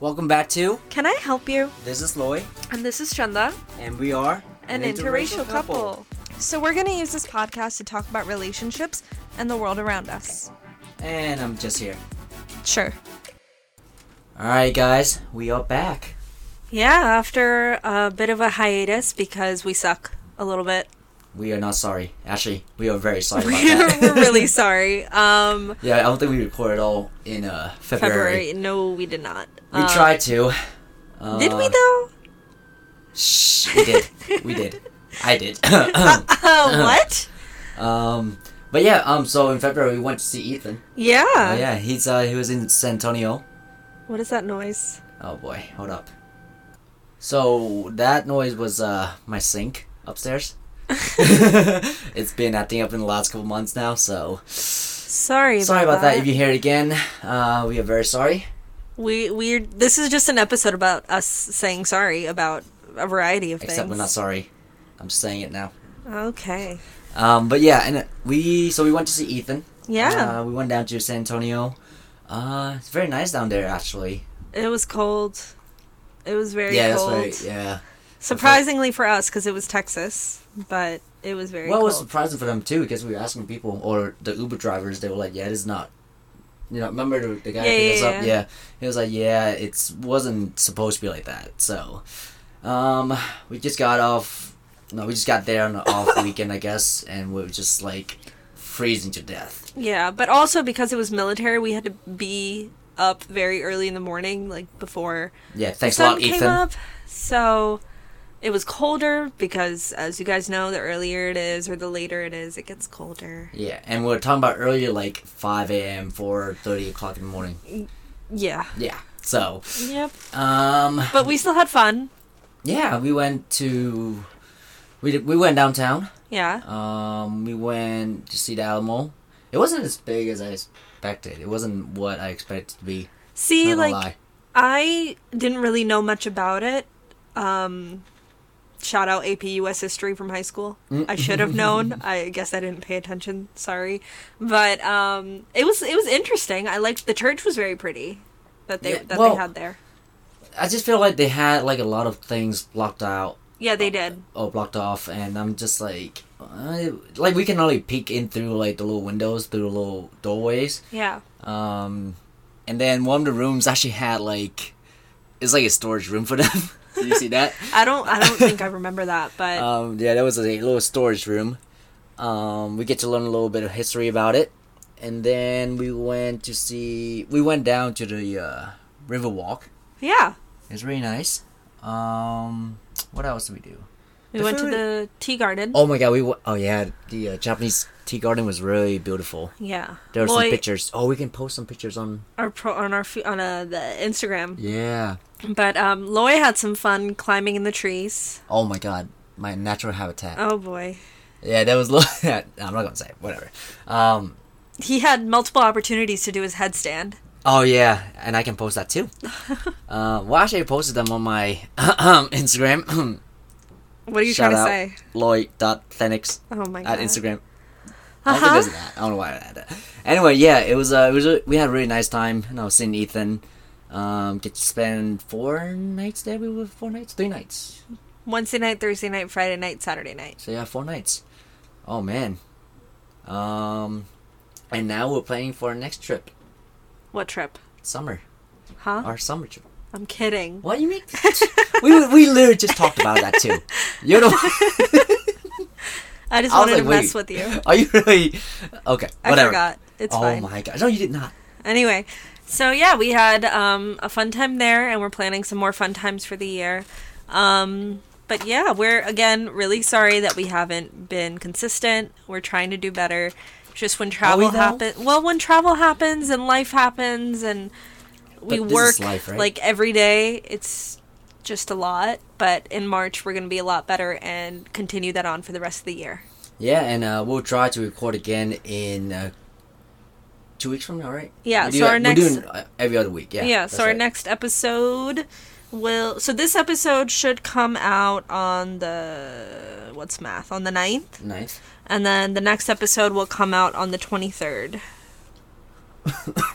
Welcome back to Can I help you? This is Lloyd, And this is Chanda, and we are an, interracial, couple. So we're gonna use this podcast to talk about relationships and the world around us. And I'm just here. Sure. Alright, guys, we are back. Yeah, after a bit of a hiatus because we suck a little bit. We are not sorry. Actually, we are very sorry about that. we're really sorry. Um, yeah, I don't think we recorded all in uh, February. February. No, we did not. We Um, tried to. Uh, Did we though? Shh, we did. we did. I did. Uh, what? um, but yeah, um, so in February we went to see Ethan. Yeah. Oh, yeah, he's uh, he was in San Antonio. What is that noise? Oh boy, hold up. So that noise was uh my sink upstairs. it's been acting up in the last couple months now, so Sorry. sorry about that. If you hear it again, uh, we are very sorry. We we this is just an episode about us saying sorry about a variety of Except things. Except we're not sorry. I'm saying it now. Okay. Um, but yeah, and we so we went to see Ethan. Yeah. Uh, we went down to San Antonio. Uh, it's very nice down there actually. It was cold. It was very yeah, cold. that's right. Yeah. Surprisingly for us, because it was Texas, but it was very Well, it was surprising for them too because we were asking people or the Uber drivers. They were like, "Yeah, it is not." You know, remember the, guy Yeah, picked us yeah, up? yeah. Yeah, he was like, "Yeah, it's wasn't supposed to be like that." So, um, we just got off. No, we just got there on an off weekend, I guess, and we were just like freezing to death. yeah, but also because it was military, we had to be up very early in the morning, like before Yeah, thanks a lot, Ethan. up. So it was colder because, as you guys know, the earlier it is or the later it is, it gets colder. Yeah, and we were talking about earlier, like five a.m., four thirty o'clock in the morning. Yeah. Yeah. So, Yep. um, But we still had fun. yeah, we went to, we did, we went downtown. Yeah. Um, we went to see the Alamo. It wasn't as big as I expected. It wasn't what I expected it to be. See, like lie. I didn't really know much about it. Um, shout out AP US History from high school. Mm. I should have known. I guess I didn't pay attention. Sorry, but um, it was it was interesting. I liked the church was very pretty that they Yeah, that well- they had there. I just feel like they had like a lot of things blocked out Yeah, they did. Oh, blocked off, and I'm just like, uh, like we can only peek in through like the little windows, through the little doorways. Yeah. Um, and then one of the rooms actually had like, it's like a storage room for them. Did you see that? I don't I don't think I remember that, but Um, yeah, that was a little storage room. Um, we get to learn a little bit of history about it, and then we went to see. We went down to the uh, river walk. yeah, it's really nice. Um, what else did we do? We The went to food- the tea garden. Oh my god, we w- oh yeah, the uh, Japanese tea garden was really beautiful. Yeah, There were some Lloyd- pictures. Oh, we can post some pictures on. Our pro, on our on uh, the Instagram. Yeah. But um, Loy had some fun climbing in the trees. Oh my god, my natural habitat. Oh boy. Yeah, that was. Lo- I'm not gonna say it, whatever. Um. He had multiple opportunities to do his headstand. Oh yeah, and I can post that too. uh, well, actually, I posted them on my Instagram. What are you Shout trying to say? Lloyd.thenix Oh my god. at Instagram. I don't think Uh-huh. that. I don't know why I had that. Anyway, yeah, it was. Uh, it was. A, we had a really nice time. And I was seeing Ethan. Um, get to spend four nights there. We were four nights, three nights. Wednesday night, Thursday night, Friday night, Saturday night. So yeah, four nights. Oh man. Um, and now we're planning for our next trip. What trip? Summer. Huh? Our summer trip. I'm kidding. What do you mean? we we literally just talked about that too. You know. I just I wanted to mess with you. Are you really? Okay. I Whatever. forgot. It's oh fine. my gosh! No, you did not. Anyway, so yeah, we had um, a fun time there, and we're planning some more fun times for the year. Um, but yeah, we're again really sorry that we haven't been consistent. We're trying to do better. Just when travel though? happens, well, when travel happens and life happens, and we work life, right? like every day, it's just a lot. But in March, we're gonna be a lot better and continue that on for the rest of the year. Yeah, and uh, we'll try to record again in uh, two weeks from now, right? Yeah, so our we're next- doing uh, every other week. Yeah. Yeah, so our right. next episode will so this episode should come out on the what's math? On the 9th. ninth. And then the next episode will come out on the 23rd.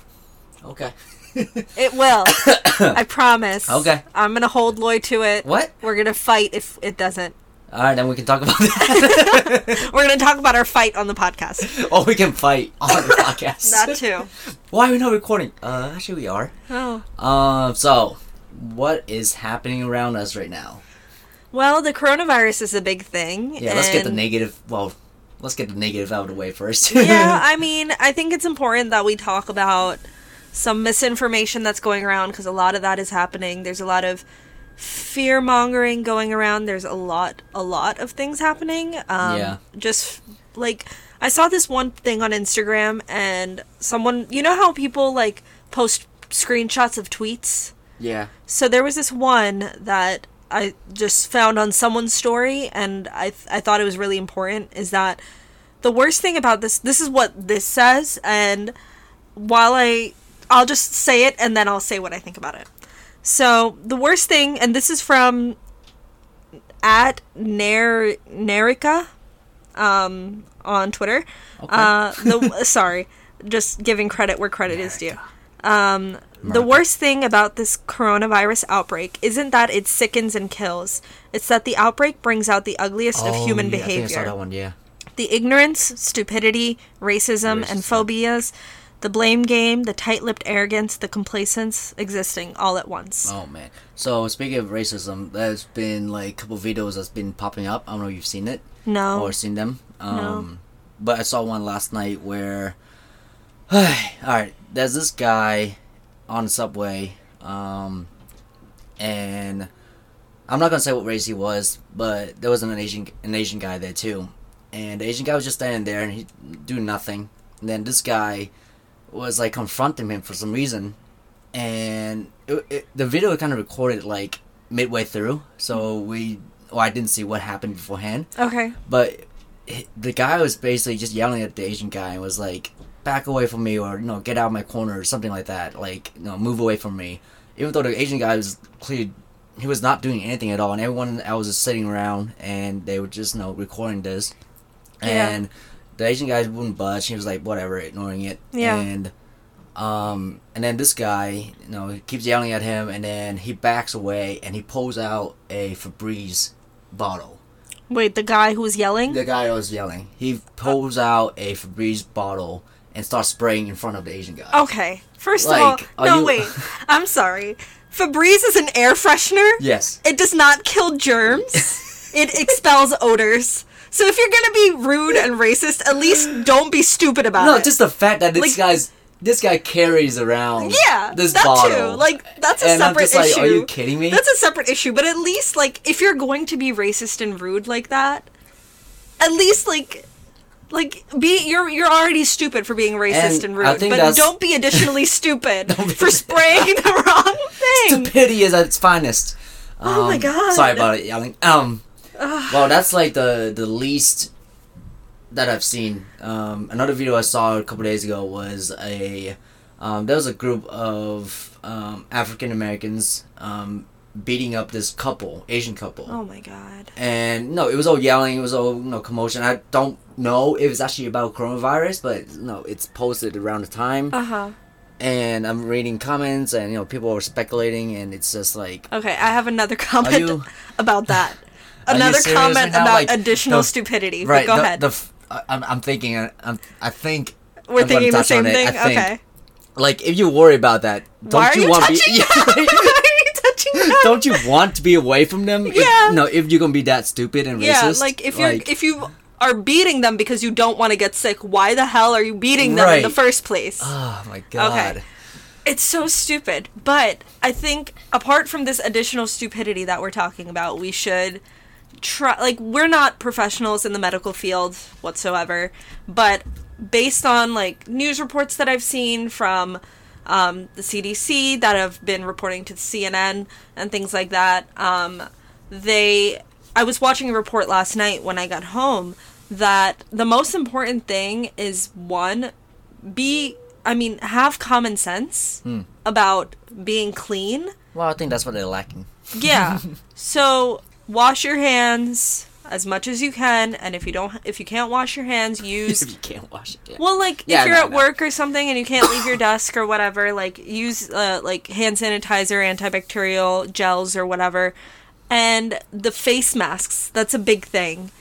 Okay. It will. I promise. Okay. I'm gonna hold Lloyd to it. What? We're gonna fight if it doesn't. All right, then we can talk about that. We're gonna talk about our fight on the podcast. Oh, we can fight on the podcast. That too. Why are we not recording? Uh, actually, we are. Oh. Um, so what is happening around us right now? Well, the coronavirus is a big thing. Yeah, let's get the negative. Well, let's get the negative out of the way first. yeah, I mean, I think it's important that we talk about some misinformation that's going around because a lot of that is happening. There's a lot of fear mongering going around. There's a lot, a lot of things happening. Um, Yeah. Just like I saw this one thing on Instagram, and someone, you know how people like post screenshots of tweets. yeah. So there was this one that I just found on someone's story, and I th- I thought it was really important. Is that the worst thing about this? This is what this says, and while I I'll just say it, and then I'll say what I think about it. So the worst thing, and this is from at Ner Nerica, um, on Twitter. Okay. Uh, the sorry, just giving credit where credit is due. Um, the worst thing about this coronavirus outbreak isn't that it sickens and kills. It's that the outbreak brings out the ugliest of human Oh, yeah, I think I saw behavior. that one. Yeah. The ignorance, stupidity, racism, and phobias, the blame game, the tight lipped arrogance, the complacence existing all at once. Oh man. So speaking of racism, there's been like a couple videos that's been popping up. I don't know if you've seen it No. or seen them. Um, But I saw one last night where, all right, there's this guy on the subway, um, and I'm not gonna say what race he was, but there was an Asian an Asian guy there too, and the Asian guy was just standing there and he doing nothing. And then this guy was like confronting him for some reason, and it, it, the video kind of recorded like midway through, so we well I didn't see what happened beforehand, Okay. but the guy was basically just yelling at the Asian guy and was like, "Back away from me," or you know, "Get out of my corner," or something like that. Like, you know, move away from me. Even though the Asian guy was clearly he was not doing anything at all, and everyone else was just sitting around and they were just you know recording this, Yeah. The Asian guy wouldn't budge. He was like, whatever, ignoring it. Yeah. And um, and then this guy, you know, he keeps yelling at him, and then he backs away and he pulls out a Febreze bottle. Wait, the guy who was yelling? The guy who was yelling. He pulls out a Febreze bottle and starts spraying in front of the Asian guy. Okay. First Like, of all, no, you- wait. I'm sorry. Febreze is an air freshener. Yes. It does not kill germs. it expels odors. So if you're gonna be rude and racist, at least don't be stupid about No, it. No, just the fact that this Like- guy's this guy carries around yeah, this that bottle. too. Like that's a and I'm separate like, issue. are you kidding me? That's a separate issue. But at least like if you're going to be racist and rude like that, at least like like be you're you're already stupid for being racist And and, rude, but that's- don't be additionally stupid be- for spraying the wrong thing. Stupidity is at its finest. Oh my Um, God. Sorry about it, yelling. Um, well, that's like the the least that I've seen. Um, another video I saw a couple days ago was a um, there was a group of um, African Americans um, beating up this couple, Asian couple. Oh my god. and no, it was all yelling. It was all you know commotion. I don't know if it's actually about coronavirus, but no, it's posted around the time, Uh huh. and I'm reading comments, and you know people are speculating, and it's just like Okay, I have another comment about that. Another comment about Like, additional the- stupidity. right. but go the, ahead. The, I'm, I'm thinking. uh, I'm, I think We're I'm thinking the same thing. Okay. Like if you worry about that, don't you want touching be? that? Why are you touching that? don't you want to be away from them? If- Yeah. no, if you're gonna be that stupid and Yeah, racist, like if you're like, if you are beating them because you don't want to get sick, why the hell are you beating them in the first place? oh my god. Okay. It's so stupid. But I think apart from this additional stupidity that we're talking about, we should try like we're not professionals in the medical field whatsoever, but based on like news reports that I've seen from um, the CDC that have been reporting to CNN and things like that, um, they I was watching a report last night when I got home that the most important thing is one be I mean have common sense about being clean. Well, I think that's what they're lacking. Yeah. so wash your hands. as much as you can, and if you don't, if you can't wash your hands, use if you can't wash it. Yeah. Well, like Yeah, if you're no, at no. work or something and you can't leave your desk or whatever, like use uh, like hand sanitizer, antibacterial gels or whatever, and the face masks. That's a big thing.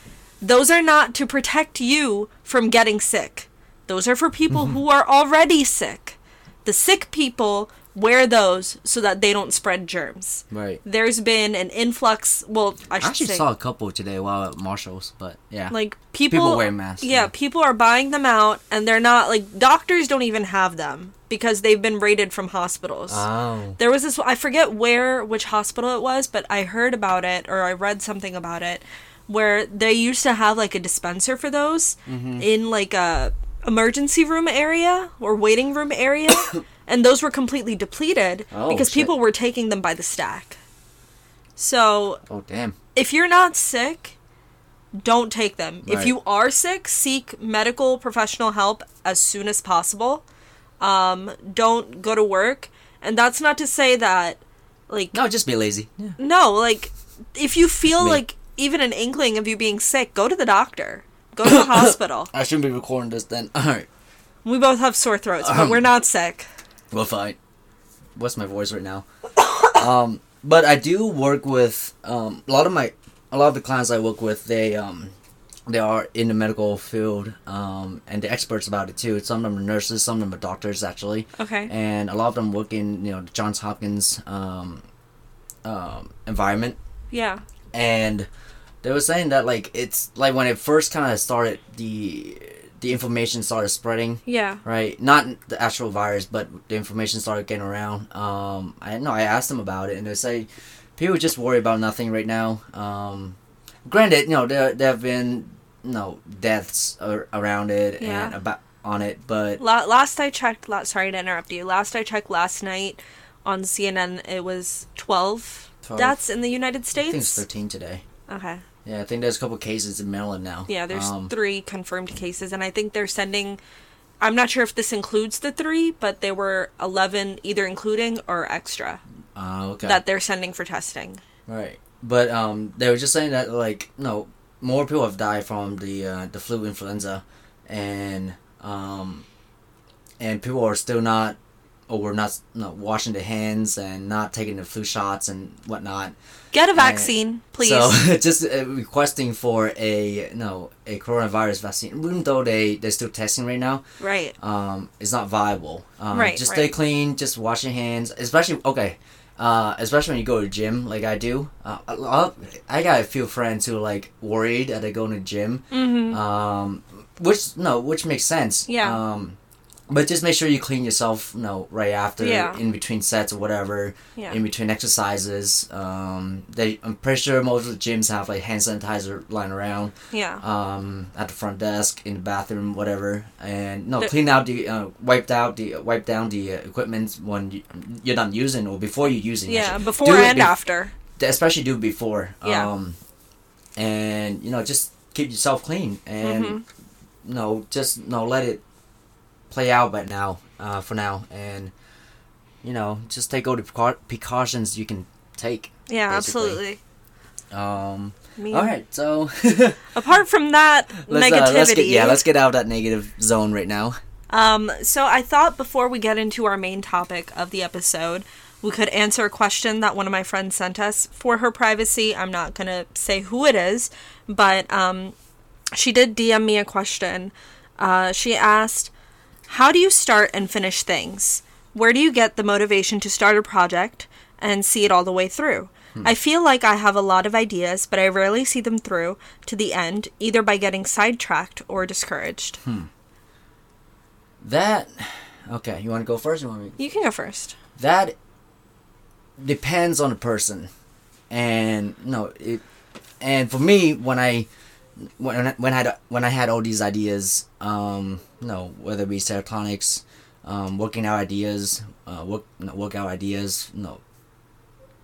Those are not to protect you from getting sick. Those are for people Mm-hmm. who are already sick. The sick people wear those so that they don't spread germs. right. There's been an influx. Well, I I actually say, saw a couple today while at Marshalls, but yeah. like people, People wear masks, Yeah, yeah. people are buying them out, and they're not like doctors don't even have them because they've been raided from hospitals. oh. there was this I forget where which hospital it was, but I heard about it or I read something about it where they used to have like a dispenser for those Mm-hmm. in like a emergency room area or waiting room area and those were completely depleted Oh, because shit. people were taking them by the stack. So, Oh damn. if you're not sick, don't take them. If you are sick, seek medical professional help as soon as possible. Um, don't go to work. And that's not to say that, like, No, just be lazy. Yeah. no, like, if you feel Me. like even an inkling of you being sick, go to the doctor. Go to the hospital. I shouldn't be recording this then. Alright. We both have sore throats, but Um. we're not sick. Well, fine. What's my voice right now? um, but I do work with um, a lot of my a lot of the clients I work with. They um, they are in the medical field um, and they're experts about it too. Some of them are nurses, some of them are doctors actually, Okay. and a lot of them work in you know the Johns Hopkins um, um, environment. Yeah. and they were saying that like it's like when it first kind of started the the information started spreading Yeah. right not the actual virus but the information started getting around um i know i asked them about it and they say people just worry about nothing right now um granted you know there, there have been you know deaths ar- around it Yeah. and about on it but La- last I checked, la- sorry to interrupt you. Last I checked last night on CNN, it was 12, 12. deaths in the United States. i think it's. 13 today Okay. Yeah i think there's a couple cases in maryland now Yeah, there's um, three confirmed cases, and I think they're sending. I'm not sure if this includes the three, but there were 11 either including or extra uh, okay that they're sending for testing. Right. But um, they were just saying that like no more people have died from the uh, the flu influenza, and um, and people are still not or were not not washing their hands and not taking the flu shots and whatnot. Get a Right. vaccine, please. So just uh, requesting for a no a coronavirus vaccine, even though they they're still testing right now right. um, is not viable. Um, Right, Just stay right. clean. Just wash your hands. Especially okay. Uh, especially when you go to gym, like I do. Uh, lot- I got a few friends who are like worried that they go to the gym. Mm-hmm. Um, which no, which makes sense. Yeah. Um, but just make sure you clean yourself. You know, right after, Yeah. in between sets or whatever. Yeah. In between exercises. Um, they I'm pretty sure most of the gyms have like hand sanitizer lying around yeah. um, at the front desk, in the bathroom, whatever, and no, The- clean out the uh, wiped out the wipe down the uh, equipment when you, you're done using or before you're using. yeah. actually. Before Do and bef- after. especially do before. Yeah. Um, and you know, just keep yourself clean, and Mhm. you know, just you know, let it play out. But now, uh, for now, and you know, just take all the precautions you can take. Yeah, basically. absolutely. Um, mean, all right, so Apart from that let's, negativity, uh, let's get yeah, let's get out of that negative zone right now. Um, so I thought before we get into our main topic of the episode, we could answer a question that one of my friends sent us for her privacy. I'm not gonna say who it is, but um, she did DM me a question. Uh, she asked, "How do you start and finish things? Where do you get the motivation to start a project and see it all the way through?" Hmm. I feel like I have a lot of ideas, but I rarely see them through to the end, either by getting sidetracked or discouraged. Hmm. That okay. You want to go first? Or you want me? You can go first. That depends on the person, and no, it. And for me, when I when I, when I had when I had all these ideas, um, no, whether it be serotonics, um, working out ideas, uh, work workout ideas, no,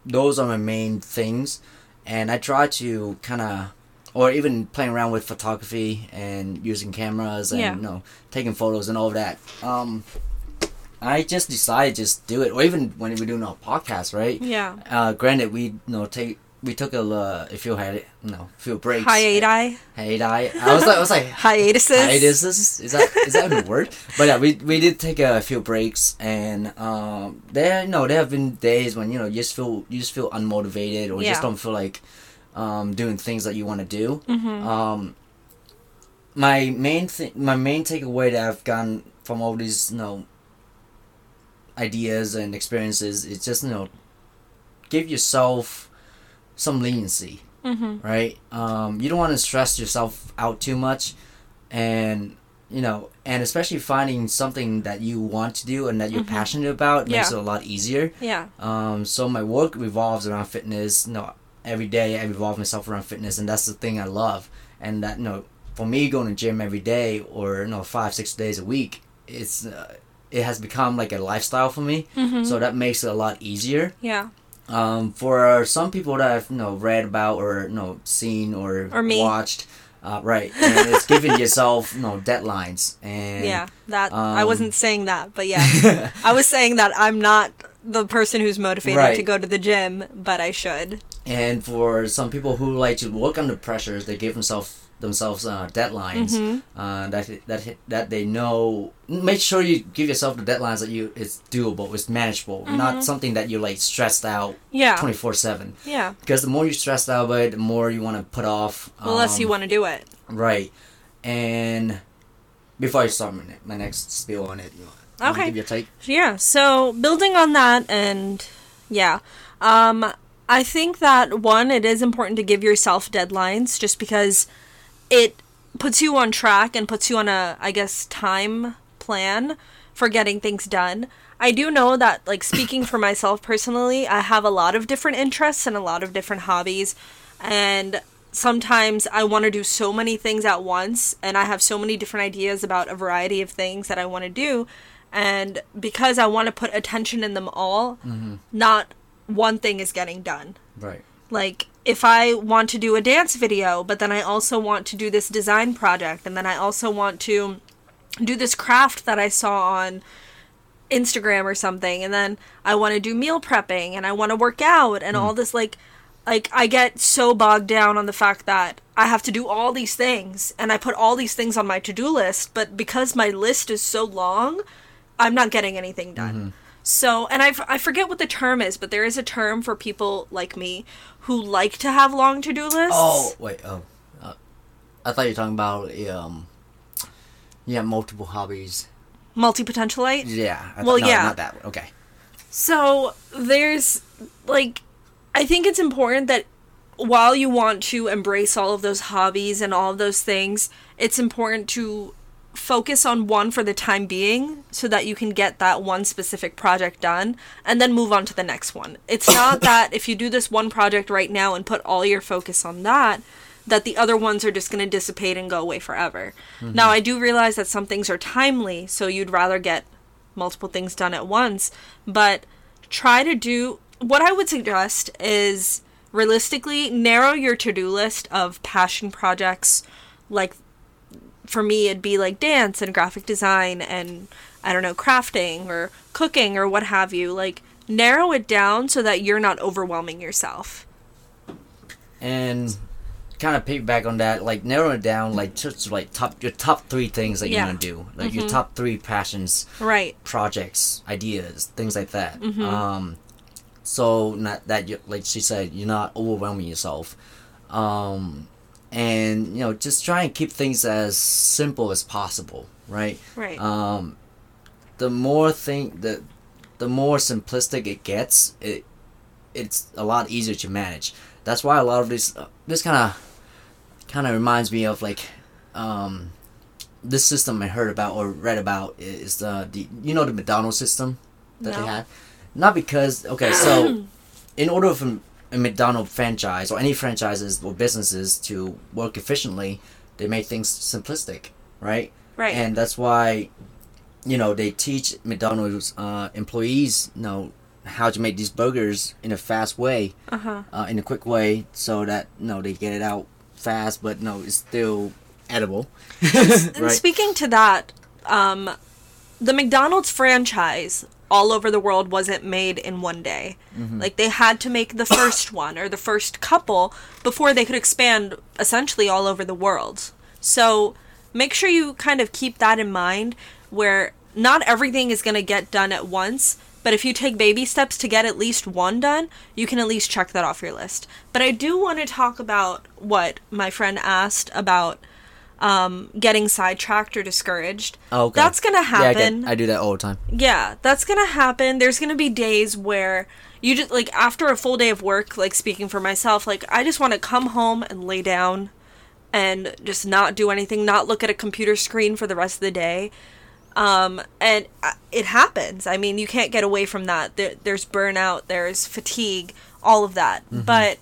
those are my main things, and I try to kind of, or even playing around with photography and using cameras and Yeah. you know taking photos and all of that. Um, I just decided just do it, or even when we're doing our podcast, right? Yeah. Uh, granted, we you know take we took a uh, a few hi- no few breaks. Hiati. Hiati. I was like I was like Hiatuses. hiatuses. Is that is that a word? But yeah, we we did take a few breaks, and um, there you know there have been days when you know you just feel you just feel unmotivated or Yeah. just don't feel like um, doing things that you want to do. Mm-hmm. Um, my main thing, my main takeaway that I've gotten from all these you know ideas and experiences is just you know give yourself some leniency Mm-hmm. right? Um, you don't want to stress yourself out too much, and you know, and especially finding something that you want to do and that you're Mhm. passionate about makes it a lot easier. Yeah. Um, so my work revolves around fitness. You know, every day I revolve myself around fitness, and that's the thing I love. And that you know, for me, going to gym every day or you know five six days a week, it's uh, it has become like a lifestyle for me. Mm-hmm. So that makes it a lot easier yeah. Um, for some people that I've you know read about or you know seen or, Or watched, uh, right? And it's giving yourself you know deadlines and Yeah. That I um, wasn't saying that, but yeah. I was saying that I'm not the person who's motivated Right. to go to the gym, but I should. and for some people who like to work under pressures, they give themselves themselves uh, deadlines Mhm. uh, that that that they know. Make sure you give yourself the deadlines that you it's doable, it's manageable, Mhm. not something that you're like stressed out Yeah. twenty four seven. Yeah. Because the more you're stressed out by it, the more you want to put off. The less you um, want to do it. Right. And before I start my, ne- my next spiel on it, you wanna Okay. give your take. Yeah, so building on that and yeah. Um I think that one it is important to give yourself deadlines just because it puts you on track and puts you on a I guess time plan for getting things done. I do know that like speaking for myself personally, I have a lot of different interests and a lot of different hobbies and sometimes I want to do so many things at once and I have so many different ideas about a variety of things that I want to do and because I want to put attention in them all, mm-hmm. not one thing is getting done. Right. Like if I want to do a dance video, but then I also want to do this design project and then I also want to do this craft that I saw on Instagram or something and then I want to do meal prepping and I want to work out and all hmm. this like like I get so bogged down on the fact that I have to do all these things and I put all these things on my to-do list but because my list is so long I'm not getting anything done. Mm-hmm. So, and I, f- I forget what the term is, but there is a term for people like me who like to have long to-do lists. Oh wait. Oh, uh, I thought you were talking about um. Yeah, multiple hobbies. multi-potentialite. Yeah. I Well, no, yeah. Not that. one. Okay. So there's like, I think it's important that while you want to embrace all of those hobbies and all of those things, it's important to focus on one for the time being so that you can get that one specific project done and then move on to the next one. It's not that if you do this one project right now and put all your focus on that, that the other ones are just going to dissipate and go away forever. Mm-hmm. Now, I do realize that some things are timely, so you'd rather get multiple things done at once, but try to do what I would suggest is realistically narrow your to-do list of passion projects like for me it'd be like dance and graphic design and I don't know crafting or cooking or what have you like narrow it down so that you're not overwhelming yourself. And kind of piggyback on that, like narrow it down, like just like top your top three things that you Yeah. want to do, like your top three passions, Right. projects, ideas, things like that. Mm-hmm. Um, so not that you like she said, you're not overwhelming yourself. Um, and you know, just try and keep things as simple as possible, right? Right. Um, the more thing the the more simplistic it gets, it it's a lot easier to manage. That's why a lot of this uh, this kind of kind of reminds me of like um, this system I heard about or read about is the, the you know the McDonald's system that No. they had. Not because okay, so in order for a McDonald franchise or any franchises or businesses to work efficiently, they make things simplistic, right? right. And that's why, you know, they teach McDonald's uh, employees, you know, how to make these burgers in a fast way, uh-huh. uh, in a quick way, so that you know they get it out fast, but no, it's still edible. And right. speaking to that, um, the McDonald's franchise all over the world wasn't made in one day. Mm-hmm. Like they had to make the first one or the first couple before they could expand essentially all over the world. So make sure you kind of keep that in mind where not everything is going to get done at once. But if you take baby steps to get at least one done, you can at least check that off your list. But I do want to talk about what my friend asked about um, getting sidetracked or discouraged. Oh, okay. That's gonna Yeah, I, get- happen. I do that all the time. Yeah, that's gonna happen. There's gonna be days where you just like after a full day of work, like speaking for myself, like I just want to come home and lay down and just not do anything, not look at a computer screen for the rest of the day. Um, and uh, it happens. I mean, you can't get away from that. There, there's burnout, there's fatigue, all of that. But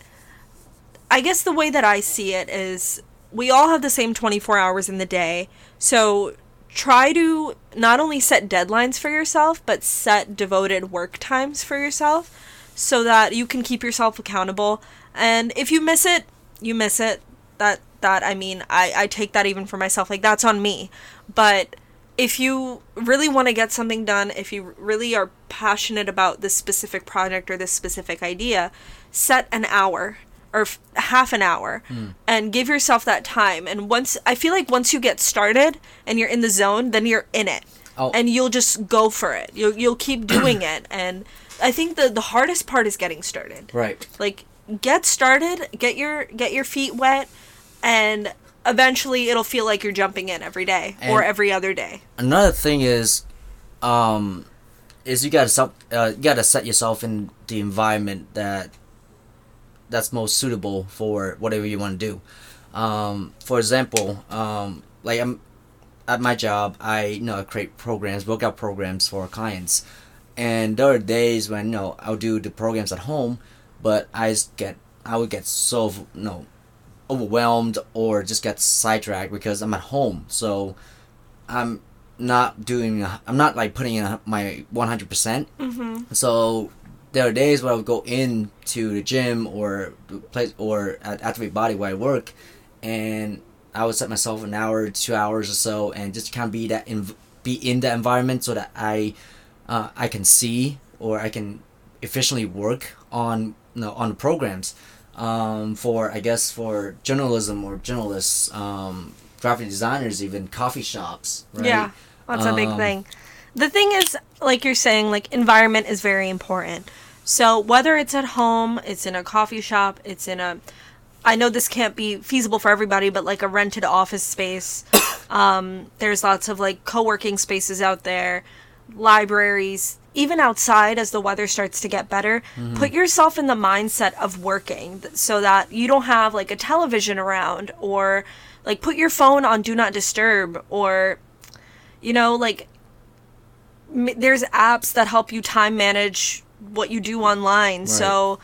I guess the way that I see it is we all have the same 24 hours in the day. So try to not only set deadlines for yourself, but set devoted work times for yourself so that you can keep yourself accountable. And if you miss it, you miss it. That that I mean, I I take that even for myself. Like that's on me. But if you really want to get something done, if you really are passionate about this specific project or this specific idea, set an hour or f- half an hour and give yourself that time. And once I feel like once you get started and you're in the zone, then you're in it. Oh. And you'll just go for it. You'll you'll keep doing it. And I think the the hardest part is getting started Right. like get started get your get your feet wet and eventually it'll feel like you're jumping in every day or every other day Another thing is, um, is you gotta self, uh, you gotta set yourself in the environment that that's most suitable for whatever you want to do. Um, for example, um, like I'm at my job, I you know I create programs, workout programs for clients, and there are days when you know I'll do the programs at home, but I just get I would get so you know overwhelmed or just get sidetracked because I'm at home, so I'm not doing I'm not like putting in my 100 percent. mm-hmm. So there are days where I would go in to the gym or place or at Activate Body where I work, and I would set myself an hour, two hours or so, and just kind of be that in, be in that environment so that I uh, I can see or I can efficiently work on you know, on the programs um, for I guess for journalism or journalists, um, graphic designers, even coffee shops. Right? yeah that's a big Um, thing the thing is like you're saying like environment is very important. So whether it's at home it's in a coffee shop it's in a i know this can't be feasible for everybody but like a rented office space um, there's lots of like co-working spaces out there libraries even outside as the weather starts to get better put yourself in the mindset of working th- so that you don't have like a television around or like put your phone on do not disturb or you know like there's apps that help you time manage what you do online so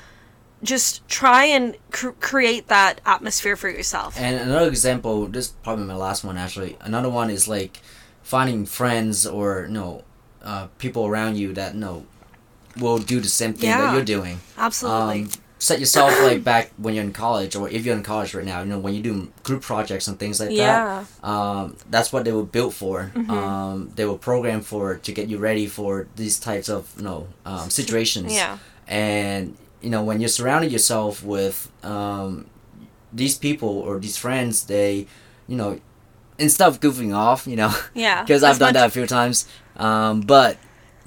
just try and cr- create that atmosphere for yourself And another example, this is probably my last one actually. Another one is like finding friends or you know, uh, people around you that you know will do the same thing Yeah. that you're doing. absolutely Um, set yourself like back when you're in college, or if you're in college right now, you know when you do group projects and things like yeah that. Um, that's what they were built for. Mhm. Um, they were programmed for to get you ready for these types of you know um, situations yeah and you know when you're surrounding yourself with um, these people or these friends they you know instead of goofing off you know yeah because i've done much- that a few times um, but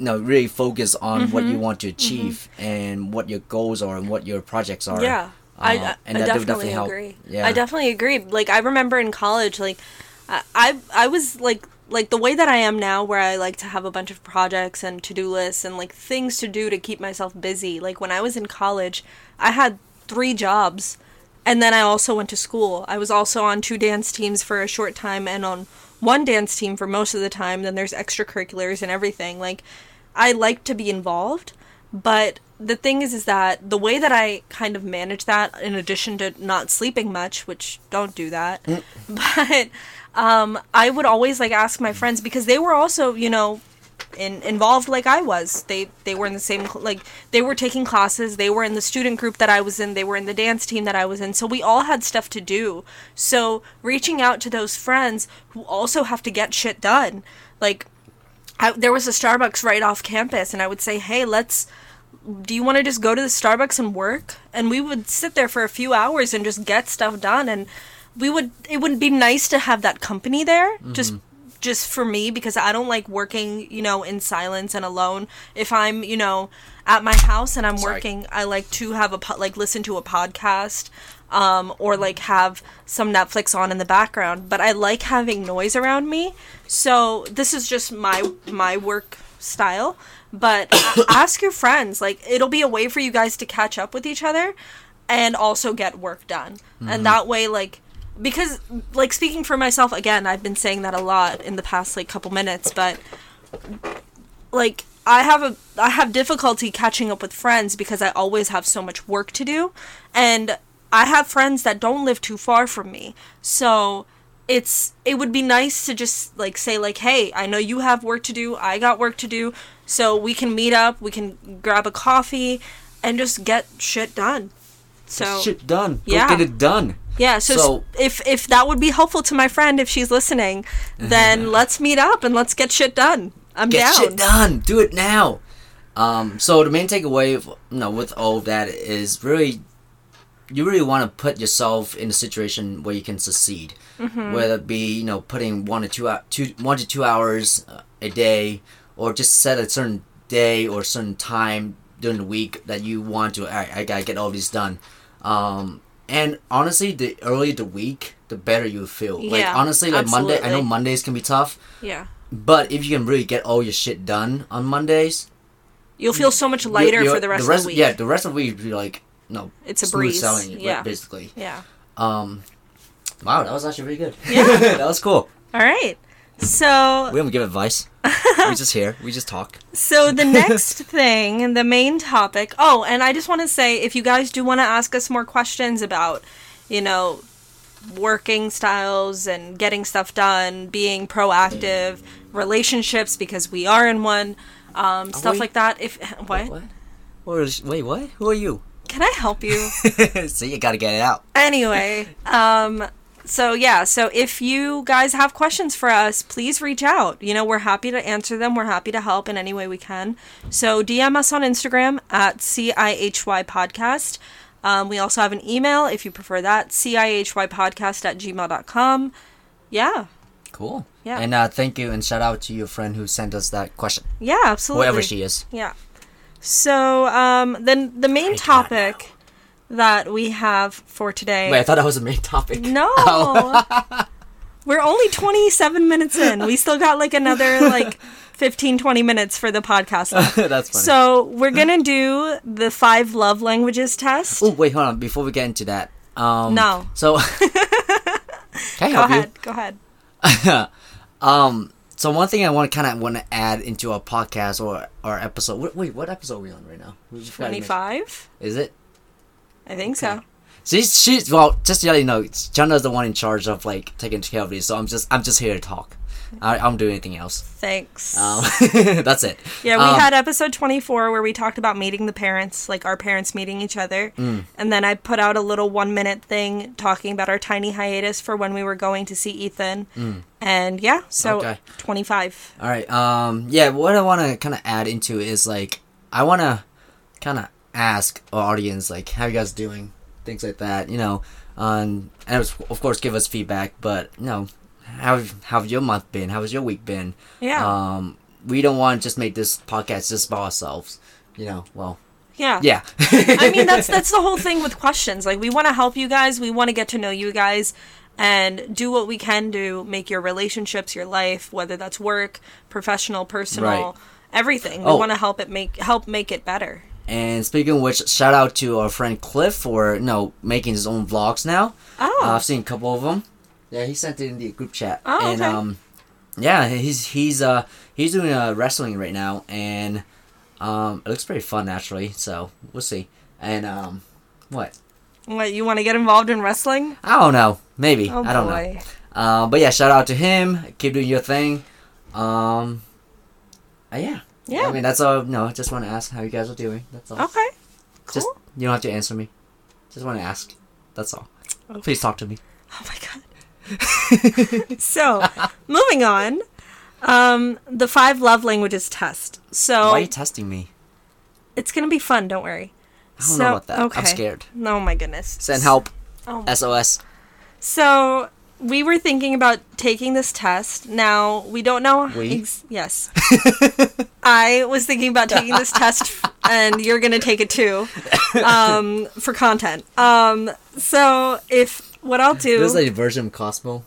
you know really focus on what you Mhm. want to achieve and what your goals are and what your projects are Yeah. I, Uh, I, and that would definitely, definitely help. agree. Yeah. I definitely agree. Like I remember in college, like I, I I was like like the way that I am now, where I like to have a bunch of projects and to do lists and like things to do to keep myself busy. Like when I was in college, I had three jobs, and then I also went to school. I was also on two dance teams for a short time and on one dance team for most of the time. Then there's extracurriculars and everything. Like I like to be involved, but the thing is is that the way that I kind of manage that in addition to not sleeping much, which don't do that. But um I would always like ask my friends because they were also, you know, in, involved like I was. They they were in the same like they were taking classes. They were in the student group that I was in. They were in the dance team that I was in. So we all had stuff to do. So reaching out to those friends who also have to get shit done, like I, there was a Starbucks right off campus, and I would say, "Hey, let's." Do you want to just go to the Starbucks and work? And we would sit there for a few hours and just get stuff done. And we would. It would be nice to have that company there, mm-hmm. just just for me because I don't like working, you know, in silence and alone. If I'm, you know, at my house and I'm Sorry. working, I like to have a po- like listen to a podcast um, or like have some Netflix on in the background. But I like having noise around me. So this is just my my work style. But ask your friends. Like it'll be a way for you guys to catch up with each other and also get work done. And that way, like because like speaking for myself again, I've been saying that a lot in the past like couple minutes, but like I have a I have difficulty catching up with friends because I always have so much work to do and I have friends that don't live too far from me. So it's it would be nice to just like say like hey, I know you have work to do, I got work to do, so we can meet up, we can grab a coffee and just get shit done. So Shit done. Yeah. Go get it done. yeah, so, So- if if that would be helpful to my friend if she's listening, then let's meet up and let's get shit done. I'm Get down. Get shit done. Do it now. Um, so the main takeaway, of, you know, with all of that is really, you really want to put yourself in a situation where you can succeed. Mm-hmm. Whether it be you know putting one to two, hou- two one to two hours uh, a day, or just set a certain day or certain time during the week that you want to. Right, I gotta get all these done. Um, and honestly, the earlier the week, the better you feel. like honestly, like Monday, I know. Mondays can be tough. Yeah. But if you can really get all your shit done on Mondays, You'll feel so much lighter you're- for the rest, of the week. Yeah, the rest of the week you're like no, It's a breeze, like, yeah. basically. Yeah. Um, wow, that was actually really good. Yeah. that was cool. All right. So We don't give advice. we just hear. We just talk. so the next thing, the main topic. Oh, and I just want to say if you guys do want to ask us more questions about, you know, working styles and getting stuff done, being proactive, relationships because we are in one, um, stuff we? like that. If what? What? What is- Wait, what? Who are you? Can I help you? See, you gotta get it out. anyway, um, so yeah, so if you guys have questions for us, please reach out. You know, we're happy to answer them. We're happy to help in any way we can. So DM us on Instagram at CIHY Podcast. Um, we also have an email if you prefer that, CIHYpodcast at gmail.com. Yeah. Cool. Yeah. And uh, thank you and shout out to your friend who sent us that question, Yeah, absolutely. whoever she is. Yeah. So, um, then the main topic that we have for today. Wait, I thought that was the main topic. No. Oh. We're only 27 minutes in. We still got like another like 15 20 minutes for the podcast. That's funny. So, we're going to do the 5 love languages test. oh wait, hold on. Before we get into that, um, No. So, can I Go help you? ahead. Go ahead. um so one thing i want to kind of want to add into our podcast or our episode wait, wait what episode are we on right now We forgot to mention- 25? is it I think so. she's she's well just to let you know Jenna's the one in charge of like taking care of these so i'm just i'm just here to talk I, I don't do anything else Thanks. um that's it yeah, we um, had episode 24 where we talked about meeting the parents, like our parents meeting each other. Mm. And then I put out a little one minute thing talking about our tiny hiatus for when we were going to see Ethan. And yeah, so Mm. Okay. 25. all right um yeah what i want to kind of add into is like i want to kind of ask our audience like how you guys doing things like that you know um, and of course give us feedback but you know how how's your month been how's your week been Yeah. um we don't want to just make this podcast just by ourselves you know well yeah. yeah I mean that's that's the whole thing with questions. Like we want to help you guys, we want to get to know you guys and do what we can to make your relationships, your life, whether that's work, professional, personal, Right. everything. We Oh. want to help it make help make it better. and speaking of which shout out to our friend cliff for you know making his own vlogs now Oh. Uh, i've seen a couple of them yeah he sent it in the group chat Oh, and okay. um yeah he's he's uh he's doing uh wrestling right now and um it looks pretty fun actually so we'll see and um what What, you want to get involved in wrestling? i don't know maybe Oh i don't know. Um, but yeah, shout out to him. Keep doing your thing. Um, uh, yeah. Yeah. I mean, that's all. No, I just want to ask how you guys are doing. That's all. Okay. Cool. Just you don't have to answer me. Just want to ask. That's all. Okay. Please talk to me. Oh my god. so, moving on. Um, the five love languages test. So Why are you testing me? it's gonna be fun. Don't worry. I don't So- know about that. okay. I'm scared. Oh my goodness. Send help. Oh. SOS. So we were thinking about taking this test. Now we don't know. We? ex- yes. I was thinking about taking this test, and you're gonna take it too, um, for content. Um, so if what I'll do, This is like a version of Cosmo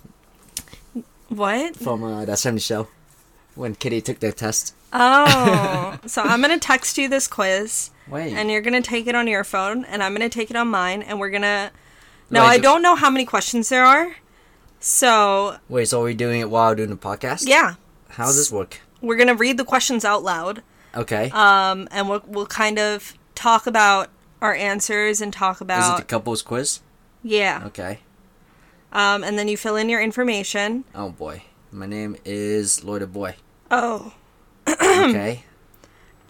what? from uh, that 70 show when Kitty took the test. Oh, so I'm gonna text you this quiz, Wait. and you're gonna take it on your phone, and I'm gonna take it on mine, and we're gonna. Now Like I don't know how many questions there are, so Wait, so are we doing it while doing the podcast? yeah, How does this work? we're gonna read the questions out loud. Okay. um, and we'll, we'll kind of talk about our answers and talk about. is it the couples quiz? Yeah Okay. um, and then you fill in your information Oh boy. My name is Lloyd Boy. oh Okay.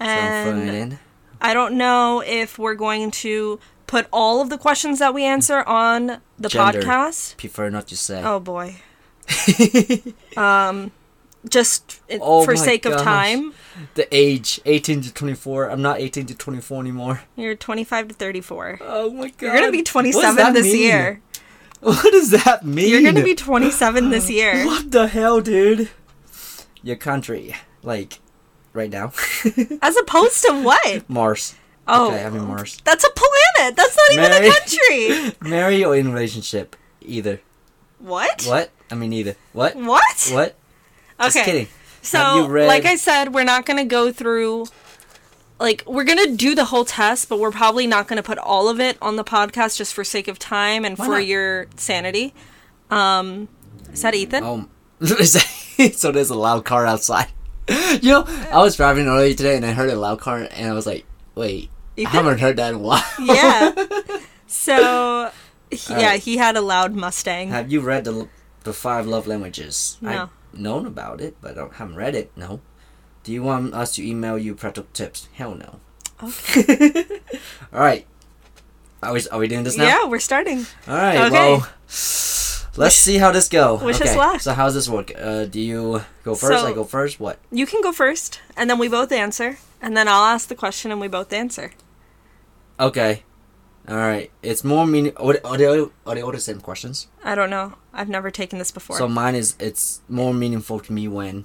so I'm filling and in. i don't know if we're going to put all of the questions that we answer on the Gender. podcast Prefer not to say. oh boy um just Oh for sake of time The age 18 to 24. I'm not 18 to 24 anymore. you're 25 to 34 Oh my god. you're gonna be 27 this mean? year What does that mean? you're gonna be 27 this year What the hell, dude? Your country, like, right now, as opposed to what Mars. Oh, Okay, I'm in Mars. That's a planet. That's not even a country. Marry or in relationship, either. What? What? I mean, either. What? What? What? Just Okay. kidding. So, read- like I said, we're not going to go through. Like, we're going to do the whole test, but we're probably not going to put all of it on the podcast just for sake of time and Why for not? your sanity. Um, is that Ethan? Um, so there's a loud car outside. You know, I was driving earlier today and I heard a loud car and I was like, wait, I Ethan? haven't heard that in a while. Yeah. So, he- yeah, he had a loud Mustang. Have you read the the five love languages? No. I've known about it, but I don't, haven't read it. No. Do you want us to email you practical tips? Hell no. Okay. All right. Are we, are we doing this now? Yeah, we're starting. All right. Okay. Well, let's see how this go. wish us okay. luck. So how's this work? Uh, do you go first? So- I go first. What? You can go first, and then we both answer, and then I'll ask the question and we both answer. Okay. All right. It's more meaning. Are they, are they, all- are they all the same questions? I don't know. I've never taken this before. So mine is. It's more meaningful to me when.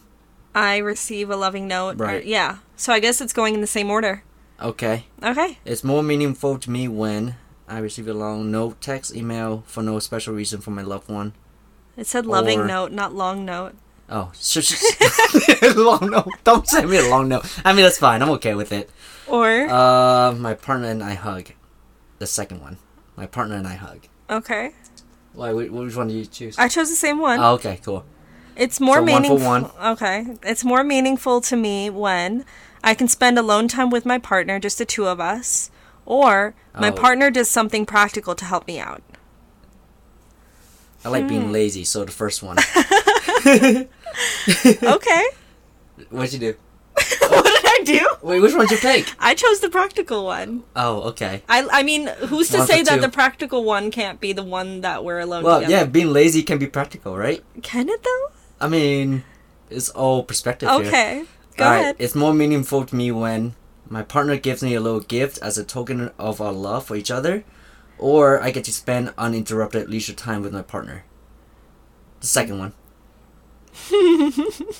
I receive a loving note. or- Right. yeah. So I guess it's going in the same order. Okay. Okay. It's more meaningful to me when I receive a long note, text, email for no special reason from my loved one. It said loving Or- note, not long note. Oh, sh- sh- long note. Don't send me a long note. I mean, that's fine. I'm okay with it. Or Uh, my partner and I hug. The second one. My partner and I hug. okay. Why? Which one do you choose? I chose the same one. Oh, okay, cool. it's more so one for meaningful. one. Okay. It's more meaningful to me when I can spend alone time with my partner, just the two of us, or my Oh. partner does something practical to help me out. I like Hmm. being lazy, so the first one. okay. What'd you do? what I do? Wait, which one did you pick? I chose the practical one. Oh, okay. I, I mean, who's to One say that two. the practical one can't be the one that we're alone Well, together? yeah, being lazy can be practical, right? Can it though? I mean, it's all perspective here. Okay. Go Alright, ahead. It's more meaningful to me when my partner gives me a little gift as a token of our love for each other, or I get to spend uninterrupted leisure time with my partner. The second one.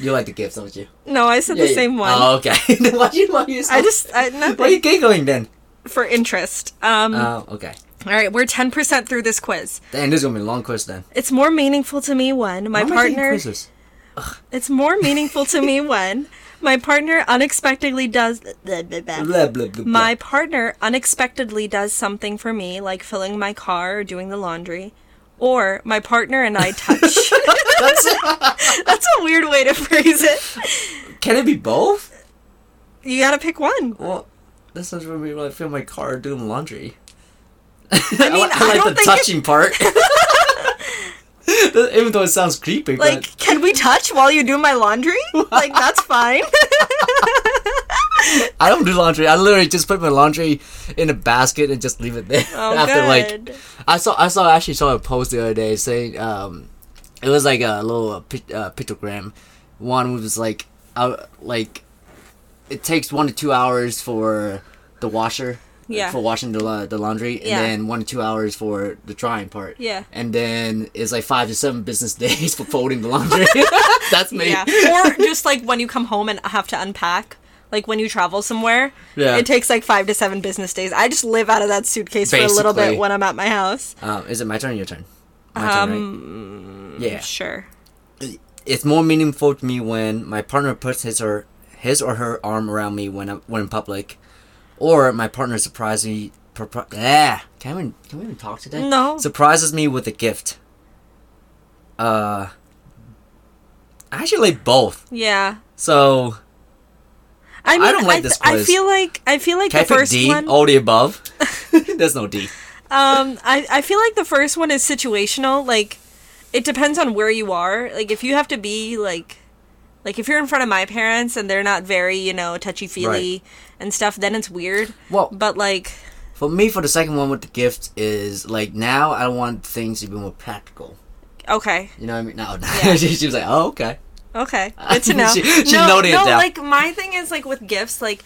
you like the gifts, don't you? No, I said Yeah, the yeah. same one. Oh, okay. why you why you I just I, why are you nothing giggling then? for interest. Um, Oh, okay. all right, we're ten percent through this quiz. Then this is gonna be a long quiz then. It's more meaningful to me when my Why am I taking partner. quizzes? It's more meaningful to me when my partner unexpectedly does. Blah, blah, blah. My partner unexpectedly does something for me, like filling my car or doing the laundry, or my partner and I touch. That's, That's a weird way to phrase it. can it be both? You gotta pick one. Well, this is when we like fill my car doing laundry. I mean, like, I like the think it- touching part. Even though it sounds creepy, Like, can we touch while you do my laundry? Like, that's fine. I don't do laundry. I literally just put my laundry in a basket and just leave it there. Oh, After like. I saw, I saw, actually saw a post the other day saying, um, it was like a little uh, pic- uh, pictogram, one was like, uh, like, it takes one to two hours for the washer. Yeah. For washing the la- the laundry, and Yeah. then one to two hours for the drying part. Yeah. And then it's like five to seven business days for folding the laundry. That's me. Yeah. or just like when you come home and have to unpack. Like when you travel somewhere, Yeah. it takes like five to seven business days. I just live out of that suitcase for a little bit when I'm at my house. Um, is it my turn or your turn? My turn, Um, right? Yeah. Sure. It's more meaningful to me when my partner puts his or his or her arm around me when I'm when in public, or my partner surprises me. Yeah, can we can we even talk today? No. Surprises me with a gift. Uh, I actually like both. Yeah. So I mean, I, don't like th- this I feel like I feel like can I the first D? one. All the above. There's no D. Um, I I feel like the first one is situational. Like, it depends on where you are. Like, if you have to be like, like if you're in front of my parents and they're not very you know touchy feely and stuff, then it's weird. Well, But like, for me, for the second one with the gift is like now I want things to be more practical. okay, You know what I mean? No, Yeah. she, she was like, oh okay. Okay, good to know. She- she no, noted it down. like my thing is like with gifts, like,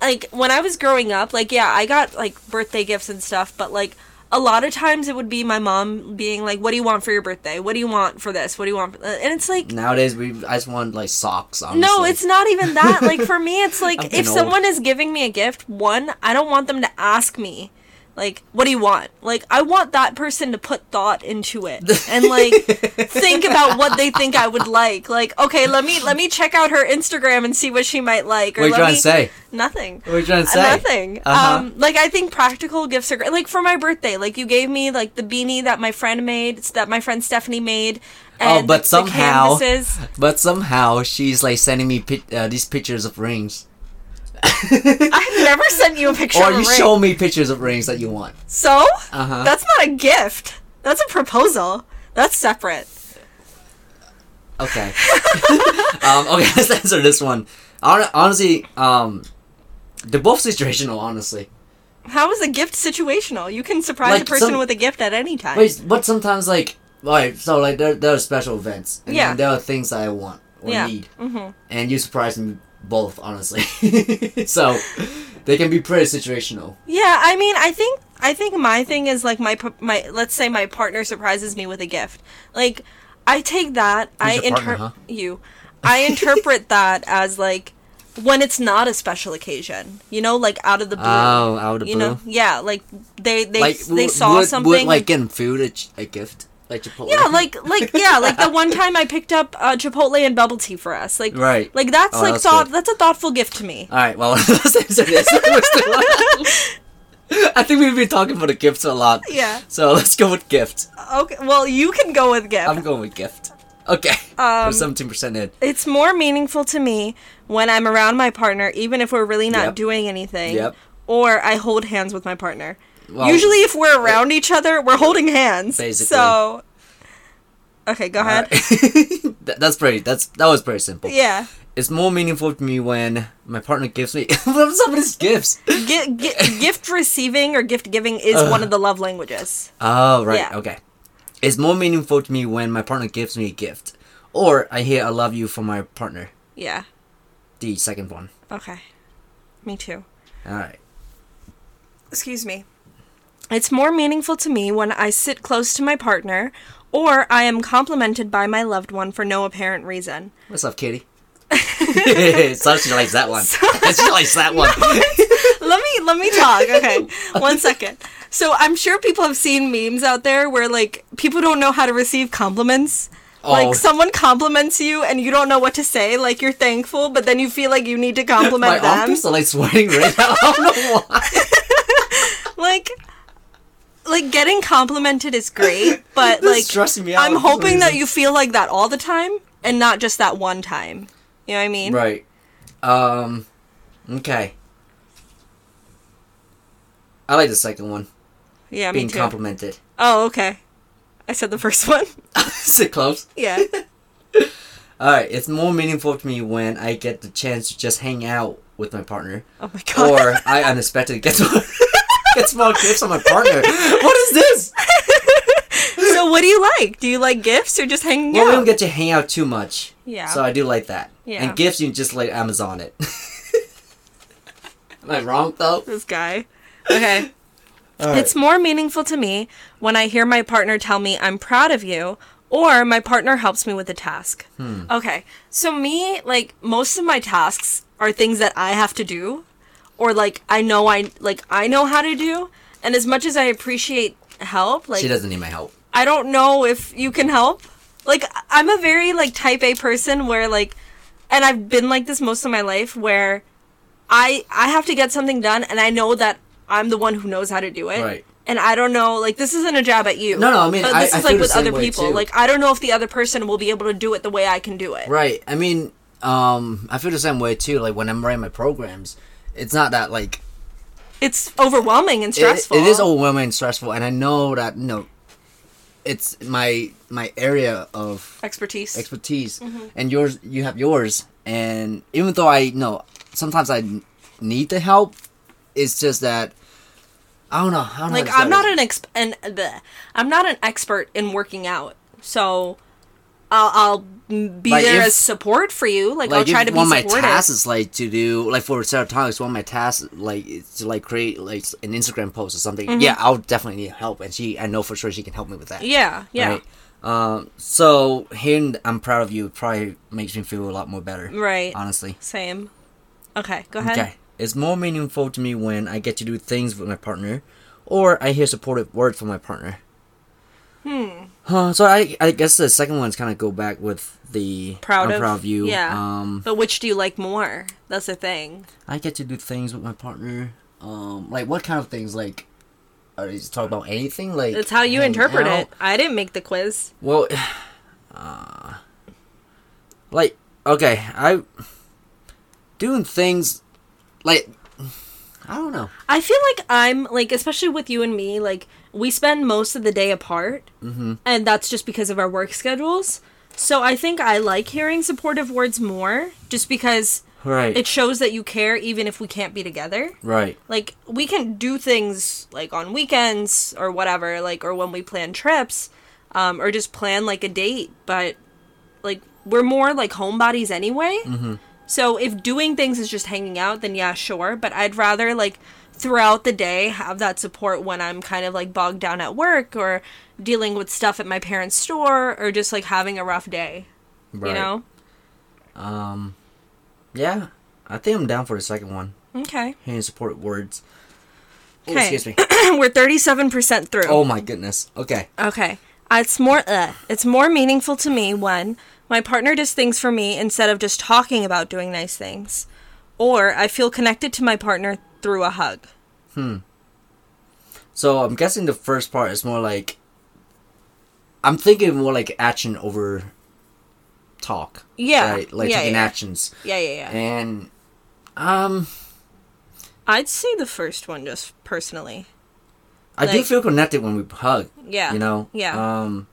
like when I was growing up, like yeah, I got like birthday gifts and stuff, but like. A lot of times it would be my mom being like, "What do you want for your birthday? What do you want for this? What do you want?" For-? And it's like, Nowadays, we I just want like socks. Honestly. No, it's not even that. Like for me, it's like if old. someone is giving me a gift, one, I don't want them to ask me, like, what do you want? Like I want that person to put thought into it and like think about what they think I would like. Like, okay, let me let me check out her Instagram and see what she might like. Or What are you trying me, to say? Nothing. What are you trying to say? Nothing. Uh-huh. Um, like I think practical gifts are great. Like for my birthday, like you gave me like the beanie that my friend made, that my friend Stephanie made. Oh, but the- the somehow- canvases. But somehow she's like sending me pic- uh, these pictures of rings. I've never sent you a picture or you show me pictures of rings that you want. So? Uh huh. That's not a gift. That's a proposal. That's separate. Okay. um, okay, let's answer this one. Honestly, um, they're both situational. Honestly, How is a gift situational? You can surprise Like a person some- with a gift at any time. but but sometimes like right, so like there there are special events. And Yeah. there are things that I want or Yeah. need, hmm and you surprise me both. Honestly, so they can be pretty situational. Yeah, I mean, I think I think my thing is like my my let's say my partner surprises me with a gift. Like I take that I interpret huh? you. I interpret that as like when it's not a special occasion. You know, like out of the blue. Oh, out of the you blue. know, yeah, like they they like they saw would, something Would, like getting food a, a gift, like Chipotle. Yeah, like like yeah, like the one time I picked up uh, Chipotle and bubble tea for us. Like Right. like that's Oh, like that's thought that's a thoughtful gift to me. All right, well. I think we've been talking about the gifts a lot. Yeah. So let's go with gift. Okay, well you can go with gift. I'm going with gift. Okay. Um, seventeen percent in. it's more meaningful to me when I'm around my partner, even if we're really not Yep. doing anything. Yep. Or I hold hands with my partner. Well, Usually, if we're around each other, we're holding hands. Basically. So. Okay, go ahead. That- that's pretty. That's that was pretty simple. Yeah. It's more meaningful to me when my partner gives me what's up with his gifts. Gi- gi- gift receiving or gift giving is one of the love languages. Oh right, Yeah. okay. It's more meaningful to me when my partner gives me a gift, or I hear "I love you" from my partner. Yeah. The second one. Okay. Me too. All right. excuse me. It's more meaningful to me when I sit close to my partner or I am complimented by my loved one for no apparent reason. What's up, Kitty? so she likes that one. she likes that one. let me let me talk. Okay. One second. So I'm sure people have seen memes out there where like people don't know how to receive compliments. Oh. Like someone compliments you and you don't know what to say, like you're thankful, but then you feel like you need to compliment My them. armpits are like sweating right now. I don't know why. like like getting complimented is great, but like is stressing me out I'm hoping that you feel like that all the time and not just that one time. You know what I mean? Right. Um. Okay. I like the second one. Yeah, me Being too. complimented. oh, okay. I said the first one. Sit close. yeah. All right. It's more meaningful to me when I get the chance to just hang out with my partner, Oh my god. or I unexpectedly get small, get small gifts from my partner. What is this? so so what do you like? Do you like gifts or just hanging Well, we don't get to hang out too much. Yeah. So I do like that. Yeah. And gifts, you can just like Amazon it. Am I wrong though? this guy. Okay. All right. It's more meaningful to me when I hear my partner tell me I'm proud of you or my partner helps me with a task. Hmm. Okay. So me, like most of my tasks are things that I have to do or like I know I like I know how to do and as much as I appreciate help, like she doesn't need my help. I don't know if you can help. Like I'm a very like type A person where like and I've been like this most of my life where I I have to get something done and I know that I'm the one who knows how to do it. Right. And I don't know like this isn't a jab at you. No, no, I mean, But this I is feel like with other people. too. Like I don't know if the other person will be able to do it the way I can do it. Right. I mean, um, I feel the same way too. Like when I'm writing my programs, it's not that like It's overwhelming and it- stressful. it is overwhelming and stressful, and I know that you know, it's my my area of expertise. expertise, Mm-hmm. and yours you have yours, and even though I know sometimes I need the help, it's just that I don't know. I don't like to I'm not an exp- an bleh. I'm not an expert in working out, so I'll, I'll be Like, there if- as support for you. Like, like I'll try to be one of my supportive. tasks is like to do like for serotonin, one of my tasks like to like create like an Instagram post or something. Yeah, I'll definitely need help, and she I know for sure she can help me with that. Mm-hmm. yeah, yeah, Right? Um, so hearing I'm proud of you probably makes me feel a lot more better. right. Honestly. Same. Okay, go ahead. Okay. It's more meaningful to me when I get to do things with my partner, or I hear supportive words from my partner. Hmm. Huh, so I I guess the second one's kind of go back with the Proud of? proud of you. Yeah. Um, But which do you like more? That's the thing. I get to do things with my partner. Um, like what kind of things? Like, are you talk about anything? Like It's how you interpret out? it. I didn't make the quiz. Well, uh, like okay, I doing things like I don't know. I feel like I'm like, especially with you and me, like we spend most of the day apart, Mm-hmm. and that's just because of our work schedules. So I think I like hearing supportive words more, just because Right. it shows that you care, even if we can't be together. right. Like we can do things like on weekends or whatever, like or when we plan trips, um, or just plan like a date. But like we're more like homebodies anyway. Mm-hmm. So if doing things is just hanging out, then yeah, sure. But I'd rather like throughout the day have that support when I'm kind of like bogged down at work or dealing with stuff at my parents' store or just like having a rough day. Right. You know? Um, yeah, I think I'm down for the second one. Okay. Hearing support words. Oh, Okay. excuse me. we're 37% through. Oh my goodness. Okay. Okay. It's more uh, it's more meaningful to me when my partner does things for me instead of just talking about doing nice things. Or I feel connected to my partner through a hug. Hmm. So I'm guessing the first part is more like. I'm thinking more like action over talk. Yeah. Right? Like yeah, taking yeah. actions. Yeah, yeah, yeah. And um I'd say the first one just personally. I do feel connected when we hug. Yeah. You know? Yeah. Um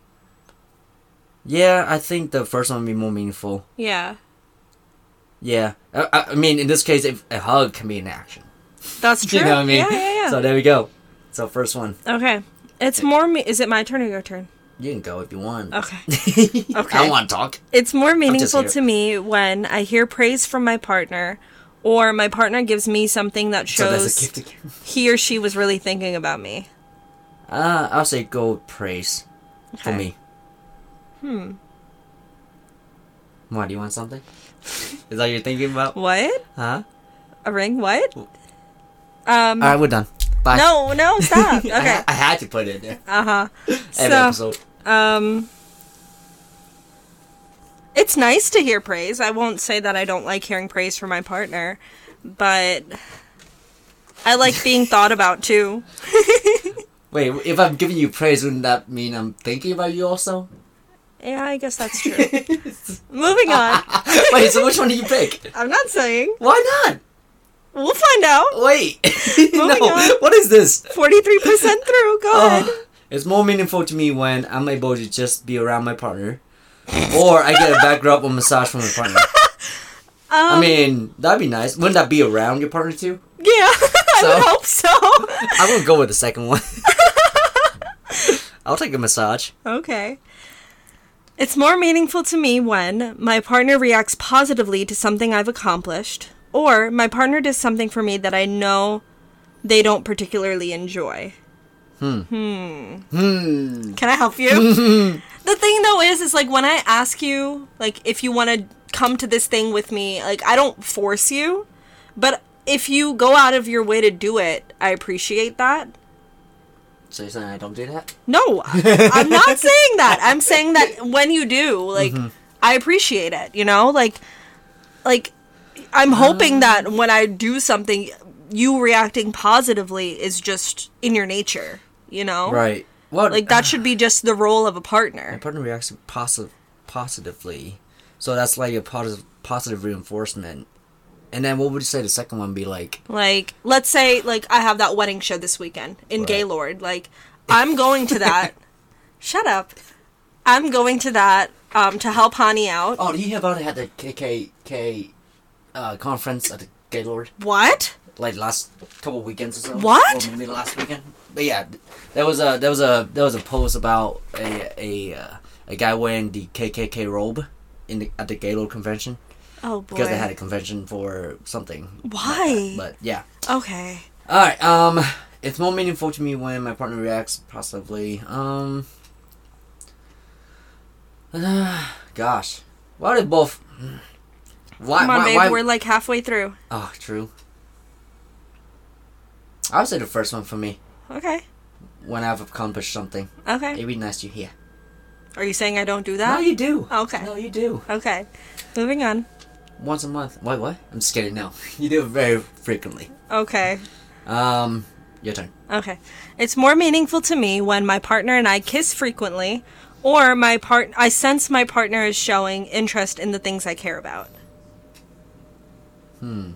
Yeah, I think the first one would be more meaningful. yeah. Yeah. I, I I mean, in this case, if a hug can be an action. That's true. You know what I mean? Yeah, yeah, yeah. So there we go. So first one. okay. It's more me- is it my turn or your turn? You can go if you want. Okay. I Okay. don't want to talk. It's more meaningful to me when I hear praise from my partner or my partner gives me something that So shows gift he or she was really thinking about me. Uh, I'll say go with praise for me. Hmm. Why, do you want something? Is that you're thinking about? What? Huh? A ring? What? Um. Alright, we're done. Bye. no, no, stop. I, Okay. ha- I had to put it in there. Uh huh. Every So, episode. um, it's nice to hear praise. I won't say that I don't like hearing praise from my partner, but I like being thought about too. Wait, if I'm giving you praise, wouldn't that mean I'm thinking about you also? Yeah, I guess that's true. Moving on. Wait, so which one do you pick? I'm not saying. Why not? We'll find out. Wait. no, on. what is this? 43% through. Go ahead. Oh, it's more meaningful to me when I'm able to just be around my partner, or I get a back rub or massage from my partner. I Um, mean, that'd be nice. Wouldn't that be around your partner too? yeah, I would hope so. I would go with the second one. I'll take a massage. Okay. It's more meaningful to me when my partner reacts positively to something I've accomplished, or my partner does something for me that I know they don't particularly enjoy. Hmm. Hmm. Can I help you? the thing though is, is like when I ask you, like if you want to come to this thing with me, like I don't force you, but if you go out of your way to do it, I appreciate that. So you're saying I don't do that? No, I'm not saying that. I'm saying that when you do, like, mm-hmm. I appreciate it. You know, like, like, I'm hoping that um. when I do something, you reacting positively is just in your nature. You know, Right. Well, Like that should be just the role of a My partner. partner reacts positive, positively, so that's like a positive, positive reinforcement. And then what would you say the second one be like? Like, let's say, like, I have that wedding show this weekend in Right. Gaylord. Like, I'm going to that. Shut up. I'm going to that um, to help Hani out. Oh, do you hear about? Had the KKK uh, conference at the Gaylord What? like last couple weekends or so. What? Or maybe last weekend. But yeah, there was a there was a there was a post about a a uh, a guy wearing the KKK robe in the, at the Gaylord convention Oh boy. because they had a convention for something. Why? But yeah. Okay. All right. Um, it's more meaningful to me when my partner reacts positively. Um, gosh, why did both? Why? Come on, why, babe. why- We're like halfway through. Oh, true. I would say the first one for me. Okay. When I've accomplished something, Okay. it'd be nice to hear. Are you saying I don't do that? No, you do. Okay. No, you do. Okay. Moving on. Once a month. Wait, what? I'm just kidding. No, you do it very frequently. Okay. Um, your turn. Okay. It's more meaningful to me when my partner and I kiss frequently or my part I sense my partner is showing interest in the things I care about. Hmm.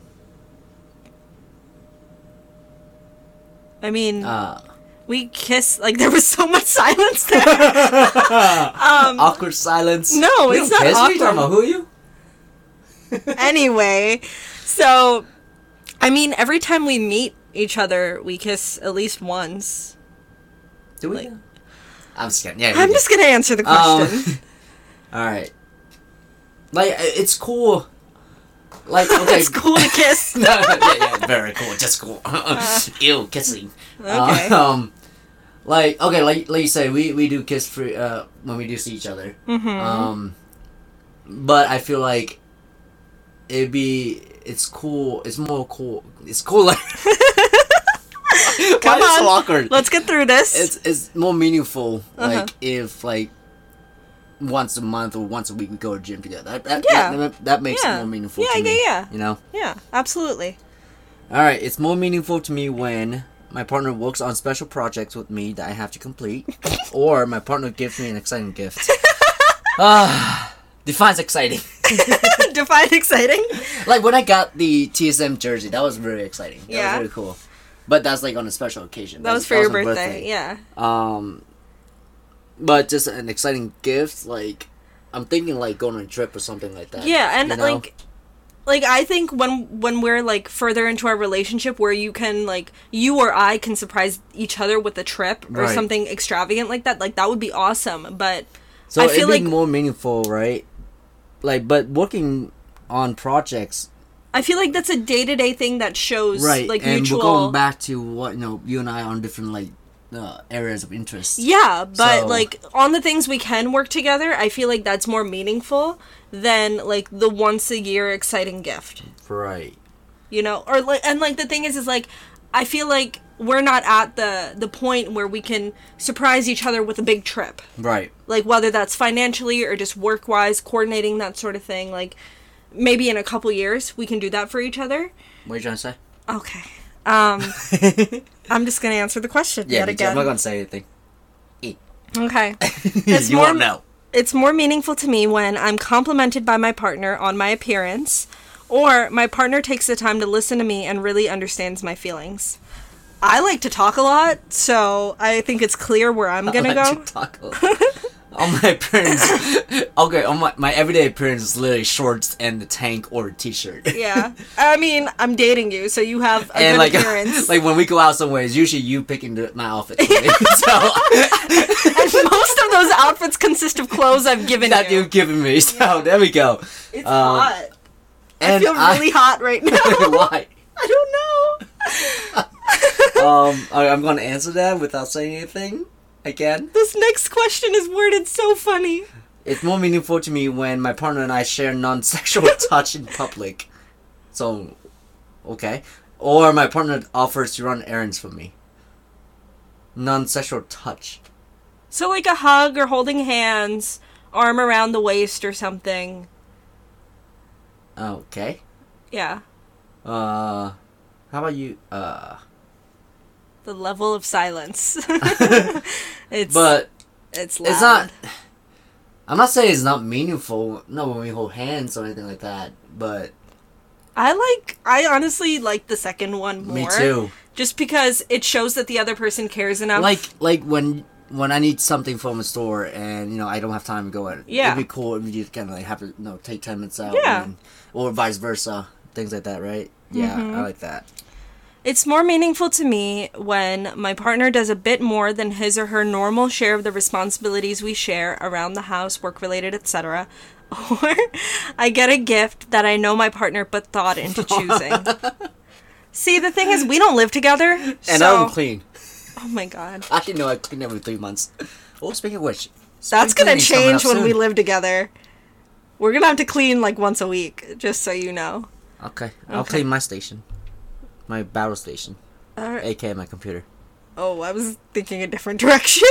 I mean, Uh, we kiss like there was so much silence there. um awkward silence. No, We it's not kiss. What are you talking awkward. about? Who are you? anyway, so I mean, every time we meet each other, we kiss at least once. Do we? Like- I'm just kidding. Yeah. I'm do. just gonna answer the question. Um, all right. Like uh, it's cool. Like okay. it's cool to kiss. no, yeah, yeah, very cool. Just cool. Ew, kissing. Uh. Okay. Uh, um, like okay, like like you say, we we do kiss free uh when we do see each other. Mhm. Um, but I feel like it'd be it's cool. It's more cool. It's cooler. Come Why is so on. awkward? Let's get through this. it's it's more meaningful Uh-huh. like if like once a month or once a week we go to gym together. That, that, Yeah. that, that makes Yeah. it more meaningful Yeah, to yeah, me. yeah. You know. yeah, absolutely. All right, it's more meaningful to me when my partner works on special projects with me that I have to complete, or my partner gives me an exciting gift. Ah, defines exciting. Define exciting. Like when I got the TSM jersey, that was very exciting. That Yeah. was really cool. But that's like on a special occasion. That was for your my birthday. Yeah. Um, but just an exciting gift, like I'm thinking like going on a trip or something like that. Yeah, and you know? like like I think when when we're like further into our relationship where you can like you or I can surprise each other with a trip or Right. something extravagant like that, like that would be awesome. But so I it'd feel be like- more meaningful, right? Like, but working on projects, I feel like that's a day to day thing that shows right? like and mutual we're going back to what you know, you and I are on different like uh, areas of interest. Yeah, but So- like on the things we can work together, I feel like that's more meaningful than like the once a year exciting gift. Right. You know, or like and like the thing is is like I feel like we're not at the the point where we can surprise each other with a big trip. Right. Like whether that's financially or just work-wise, coordinating that sort of thing. Like maybe in a couple years we can do that for each other. What are you trying to say? Okay. Um I'm just going to answer the question yeah, yet again. I'm not gonna say anything. Okay. you more- won't know. It's more meaningful to me when I'm complimented by my partner on my appearance, or my partner takes the time to listen to me and really understands my feelings. I like to talk a lot, so I think it's clear where I'm gonna Let go. you talk a lot. on my appearance, okay, on my, my everyday appearance is literally shorts and the tank or a t-shirt. Yeah. I mean, I'm dating you, so you have a and good like, appearance. like when we go out somewhere, it's usually you picking the, my outfit. Me. so and most of those outfits consist of clothes I've given that you. you've given me. So there we go. It's Um, hot. I feel really hot right now. Why? I don't know. Um, I- I'm gonna answer that without saying anything again. this next question is worded so funny. It's more meaningful to me when my partner and I share non-sexual touch in public. So, okay. Or my partner offers to run errands for me. Non-sexual touch. So like a hug or holding hands, arm around the waist or something. Okay. Yeah. Uh, how about you? Uh, The level of silence. it's but it's loud. it's not. I'm not saying it's not meaningful. No, when we hold hands or anything like that. But I like I honestly like the second one more. me too. Just because it shows that the other person cares enough. like like when when I need something from a store and you know I don't have time to go in. Yeah. it'd be cool if you just kind of like have to you know take ten minutes out. Yeah. and- or vice versa, things like that, right? Yeah, Mm-hmm. I like that. It's more meaningful to me when my partner does a bit more than his or her normal share of the responsibilities we share around the house, work related, etc. Or I get a gift that I know my partner put thought into choosing. See, the thing is, we don't live together. And so, I don't clean. oh my god. I didn't know I clean every three months. Oh, speaking of which, That's gonna change up when we live together. We're gonna have to clean like once a week, just so you know. Okay, I'll Okay. clean my station, my battle station, Alright. aka my computer. Oh, I was thinking a different direction.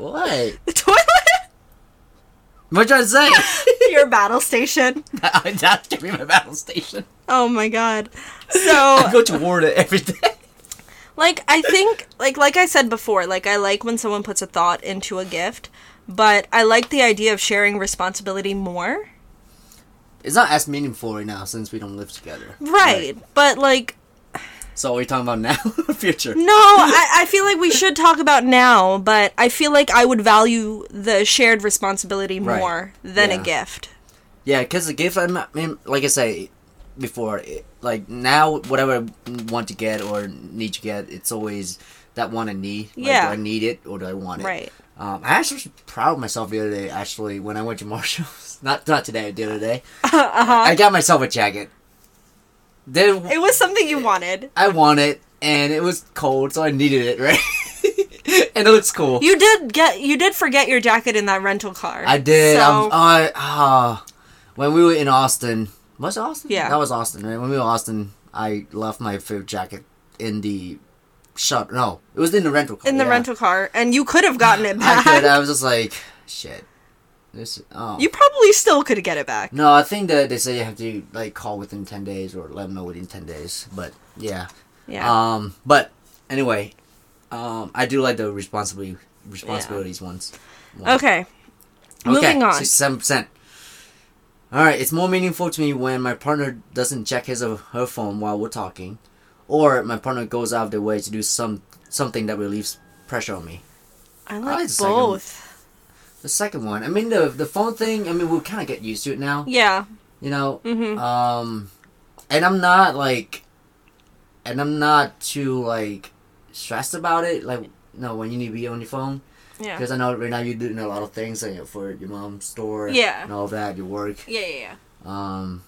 What? the toilet? What you trying to say? Your battle station. That's gonna be my battle station. Oh my god. So I go to war to every day. like, I think, like, like I said before, like, I like when someone puts a thought into a gift, but I like the idea of sharing responsibility more. It's not as meaningful right now since we don't live together. Right. But, like, So are you talking about now? Future. no, I, I feel like we should talk about now, but I feel like I would value the shared responsibility Right. more than a gift. Yeah, because the gift, I'm- I mean, like I say before, it, like now, whatever I want to get or need to get, it's always that one I need. Like, Yeah. Do I need it or do I want it? Right. Um, I actually was proud of myself the other day. Actually, when I went to Marshalls, not not today, the other day, uh-huh. I got myself a jacket. Then It was something you wanted. I want it, and it was cold, so I needed it, right? and it looks cool. You did get you did forget your jacket in that rental car. I did. So, I ah, when we were in Austin, was it Austin? Yeah. that was Austin. Right? When we were in Austin, I left my favorite jacket in the shop. No, it was in the rental car. in the yeah. rental car, and you could have gotten it back. I could. I was just like, shit. This. Oh. You probably still could get it back. no, I think that they say you have to like call within ten days or let them know within ten days. But yeah. Yeah. Um. But anyway, um, I do like the responsibility responsibilities ones. okay. Moving on. Sixty-seven percent. All right, it's more meaningful to me when my partner doesn't check his or her phone while we're talking, or my partner goes out of their way to do some something that relieves pressure on me. I like like the second both. The second one, I mean the the phone thing. I mean we kind of get used to it now, Yeah. you know. Mhm. Um, and I'm not like, and I'm not too like stressed about it. Like, you know, when you need to be on your phone. Yeah. Because I know right now you're doing a lot of things like, for your mom's store, Yeah. and all that, your work. Yeah, yeah, yeah. Um,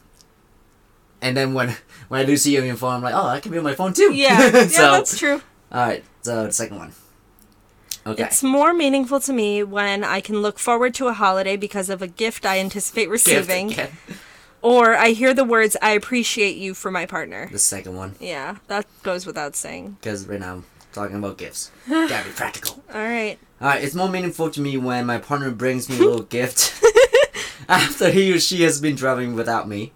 and then when when I do see you on your phone, I'm like, oh, I can be on my phone too. Yeah, yeah, so, that's true. all right. So the second one. Okay. It's more meaningful to me when I can look forward to a holiday because of a gift I anticipate receiving, or I hear the words "I appreciate you" from my partner. The second one, Yeah, that goes without saying. because right now I'm talking about gifts. Gotta be practical. All right. All right. It's more meaningful to me when my partner brings me a little gift after he or she has been driving without me.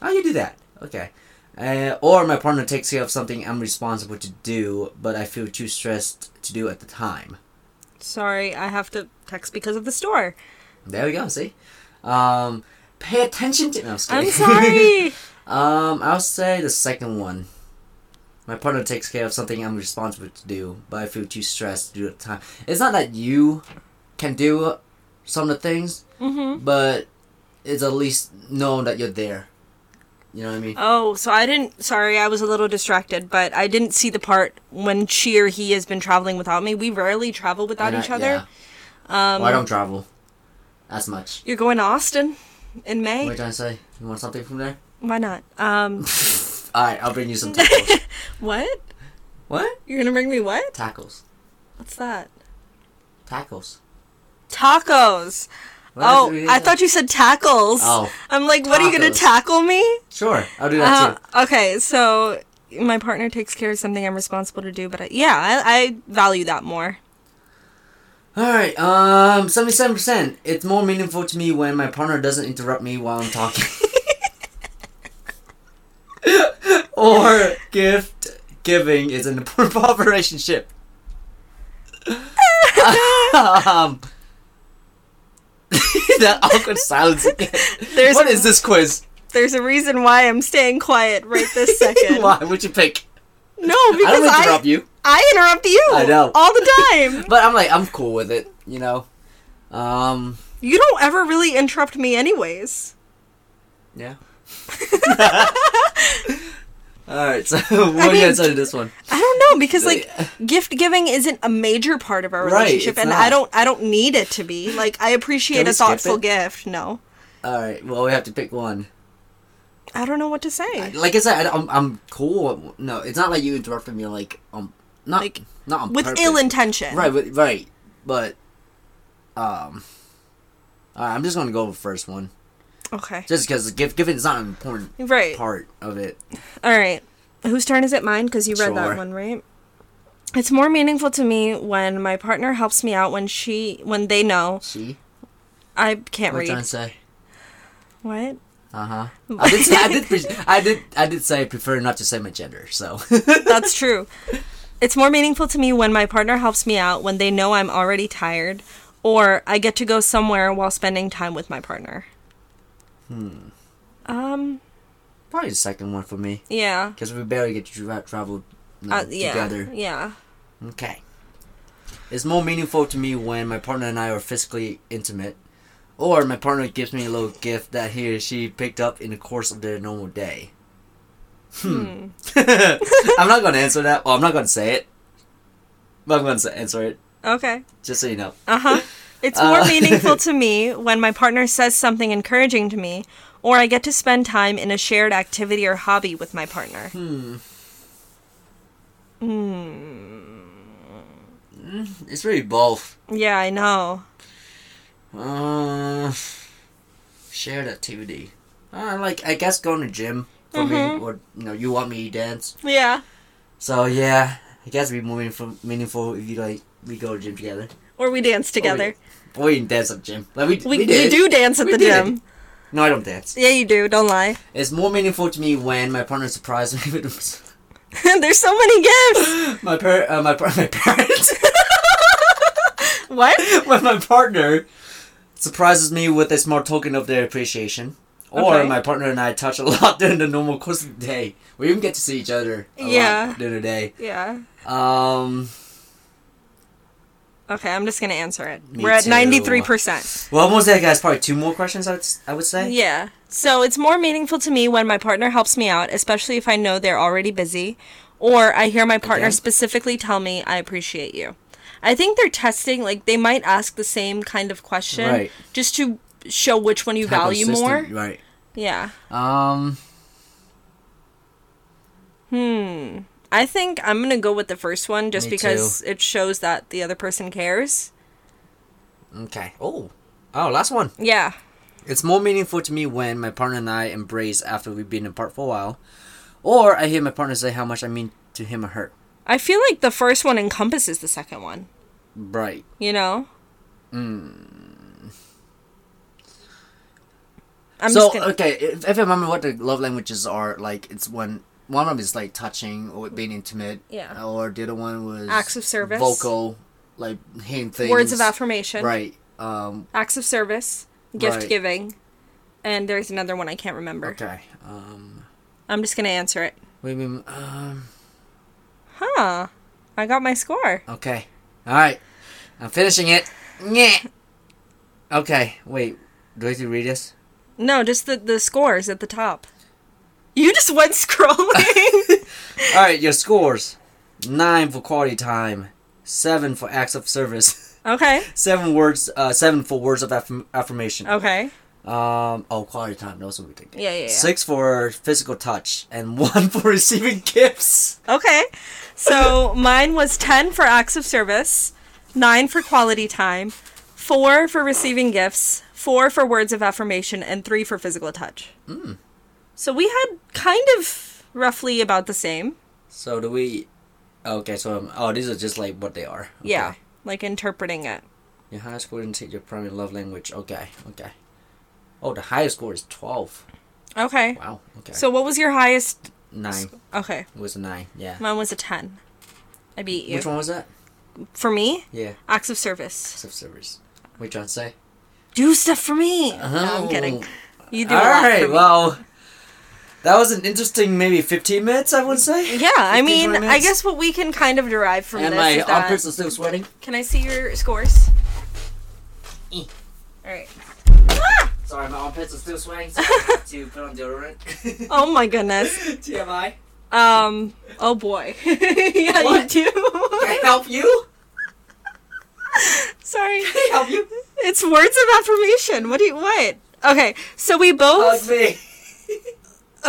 How do you do that? Okay. Uh, or my partner takes care of something I'm responsible to do, but I feel too stressed to do at the time. Sorry, I have to text because of the store. There we go. See, um, pay attention to. No, just I'm sorry. um, I'll say the second one. My partner takes care of something I'm responsible to do, but I feel too stressed to do at the time. It's not that you can do some of the things, Mm-hmm. but it's at least known that you're there. You know what I mean? Oh, so I didn't. Sorry, I was a little distracted, but I didn't see the part when she or he has been traveling without me. We rarely travel without I- each other. yeah. Um, Well, I don't travel as much. You're going to Austin in May. What are I say? You want something from there? Why not? Um, All right, I'll bring you some tacos. what? what? You're gonna bring me what? Tacos. What's that? Tacos. Tacos. What oh? I thought you said tackles. Oh, I'm like, what are you gonna tackle me? sure. I'll do that Uh, okay, so my partner takes care of something I'm responsible to do, but I, yeah, I, I value that more. All right. Um, seventy-seven percent. It's more meaningful to me when my partner doesn't interrupt me while I'm talking. or gift giving is an important part of a relationship. um, that awkward silence again. There's what a- is this quiz? There's a reason why I'm staying quiet right this second. Why would you pick? No, I because I, interrupt you, I interrupt you. I know. all the time. but I'm like I'm cool with it. You know. Um. you don't ever really interrupt me, anyways. Yeah. All right. So what do mean- you guys say to this one? I don't know because like gift giving isn't a major part of our Right, relationship, and not. I don't I don't need it to be. Like I appreciate a thoughtful gift. No, All right. Well, we have to pick one. I don't know what to say. Like I said, I, I'm I'm cool. No, it's not like you interrupted me. Like um, not Like, not on With purpose. ill intention. Right. But, right. But um. All right, I'm just gonna go with the first one, Okay. just because gift giving is not an important Right. part of it. All right. Whose turn is it? Mine, because you read Sure. that one, right? It's more meaningful to me when my partner helps me out when she when they know She. I can't What read. to say? What? Uh huh. I did. Say, I did. pre- I did. I did say I prefer not to say my gender. So. That's true. It's more meaningful to me when my partner helps me out when they know I'm already tired or I get to go somewhere while spending time with my partner. Hmm. Um, Probably the second one for me. yeah. Because we barely get to tra- travel you know, Uh, yeah. together. Yeah. Okay. It's more meaningful to me when my partner and I are physically intimate, or my partner gives me a little gift that he or she picked up in the course of their normal day. Hmm. I'm not going to answer that. Well, I'm not going to say it. But I'm to answer it, Okay. just so you know. Uh-huh. It's more Uh. meaningful to me when my partner says something encouraging to me or I get to spend time in a shared activity or hobby with my partner. Hmm. Hmm. It's really both. Yeah, I know. Uh, shared activity. Uh, like I guess going to gym for Mhm. me, or you know, you want me to dance. Yeah. So yeah, I guess it'd be more meaningful, meaningful if you like we go to gym together. Or we dance together. Or we can dance at the gym. Like we We, we, we, do dance at We the did. gym. No, I don't dance. Yeah, you do. Don't lie. It's more meaningful to me when my partner surprises me with There's so many gifts. my par- uh, my par- my parents. What? when my partner surprises me with a small token of their appreciation. Or Okay. my partner and I touch a lot during the normal course of the day. We even get to see each other a Yeah. lot during the day. Yeah. Um, Okay, I'm just gonna answer it. Me We're at too. ninety three percent. well, almost there, guys. Probably two more questions. I would, I would say. Yeah. So it's more meaningful to me when my partner helps me out, especially if I know they're already busy, or I hear my partner Again? specifically tell me I appreciate you. I think they're testing, like they might ask the same kind of question, Right. just to show which one you How value more. Right. Yeah. Um. Hmm. I think I'm gonna go with the first one just Me because it shows that the other person cares. Okay. Oh. Oh, last one. Yeah. It's more meaningful to me when my partner and I embrace after we've been apart for a while, or I hear my partner say how much I mean to him or her. I feel like the first one encompasses the second one. Right. You know. Mm. I'm so just gonna. okay, if, if I remember what the love languages are, like it's when one of them is like touching or being intimate, Yeah. or the other one was Acts of service. vocal, like hand things, Words of affirmation. right? Um, acts of service, gift Right. giving, and there's another one I can't remember. okay. Um, I'm just gonna answer it. do you mean? Um, Huh. I got my score. okay, all right, I'm finishing it. Yeah. Okay, wait. Do I have to read this? No, just the the scores at the top. You just went scrolling. All right, your scores: nine for quality time, seven for acts of service, okay. seven words, uh, seven for words of affirm- affirmation. Okay. Um, oh, quality time. Those what we think. Yeah, yeah, yeah. Six for physical touch and one for receiving gifts. Okay. So mine was 10 for acts of service, 9 for quality time, 4 for receiving gifts, 4 for words of affirmation, and 3 for physical touch. Mm. So we had kind of roughly about the same. So do we? Okay, so um, oh, these are just like what they are. Okay. Yeah. Like interpreting it. Your highest score in your primary love language. Okay, okay. Oh, the highest score is twelve. Okay. Wow. Okay. So what was your highest? nine Okay. it was a nine. Yeah. Mine was a 10. I beat you. Which one was that? For me, Yeah. acts of service. Acts of service. What you trying to say? Do stuff for me. No, I'm kidding. You do All right. Well, that was an interesting maybe fifteen minutes. I would say. Yeah, I mean, I guess what we can kind of derive from And this my is that. armpits are still sweating. Can I see your scores? Eh. All right. Sorry, my armpits are still sweating, so I have to put on deodorant. Oh my goodness. TMI. Um. Oh boy. yeah, What? you do. Can I help you? Sorry. Can I help you? It's words of affirmation. What do you what? Okay, so we both.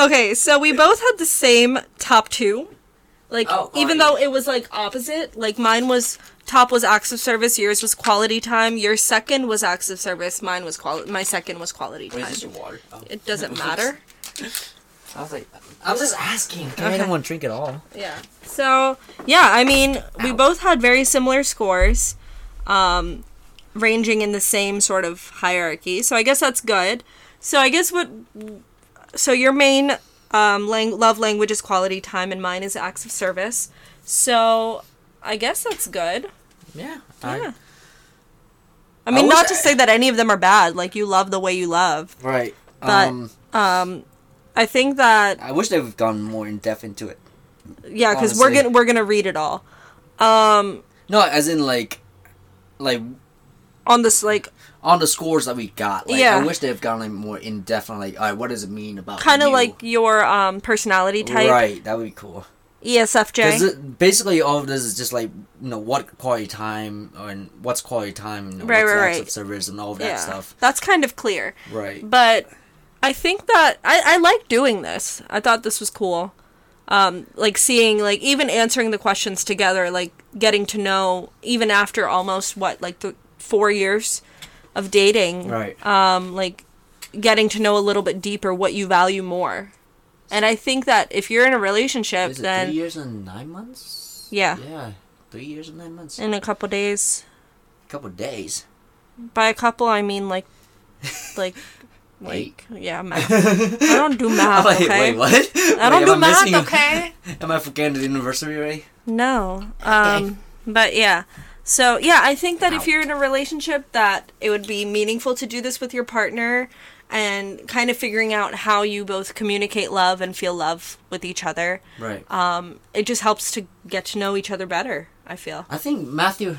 Okay, so we both had the same top two. Like Oh, even though it was like opposite, like mine was top was acts of service, yours was quality time, your second was acts of service, mine was quality my second was quality Wait, time. is this your water? Oh. It doesn't matter. I was like, I was just asking. I Okay. don't want to drink at all. Yeah. So yeah, I mean, we both had very similar scores, um, ranging in the same sort of hierarchy. So I guess that's good. So I guess what, so your main um, lang- love language is quality time, and mine is acts of service. So I guess that's good. Yeah. Yeah. I I mean, wish not to I- say that any of them are bad. Like you love the way you love. right. But- um, Um, I think that I wish they've gone more in depth into it. yeah, because we're gonna we're gonna read it all. Um, No, as in like, like on this like on the scores that we got. Like, Yeah. I wish they've gone like more in depth on like, all right, what does it mean about kind of like your um personality type Right. That would be cool. ESFJ. Because basically all of this is just like you know what quality time and what's quality time, know, Right, what's right, acts right. of service and all that yeah, stuff. that's kind of clear. Right. But I think that I I like doing this. I thought this was cool. Um, like seeing like even answering the questions together, like getting to know even after almost what like the four years of dating. Right. Um, like getting to know a little bit deeper what you value more. And I think that if you're in a relationship, Is it then three years and nine months? Yeah. Yeah. Three years and nine months. in a couple days, A couple days. by a couple I mean like, like, Eight. like yeah, math. I don't do math. Like, okay. wait, what? I don't Wait, do am math. missing- Okay. Am I forgetting the anniversary already? No. Um. But yeah. So yeah, I think that if you're in a relationship, that it would be meaningful to do this with your partner, and kind of figuring out how you both communicate love and feel love with each other. Right. Um. It just helps to get to know each other better. I feel. I think Matthew,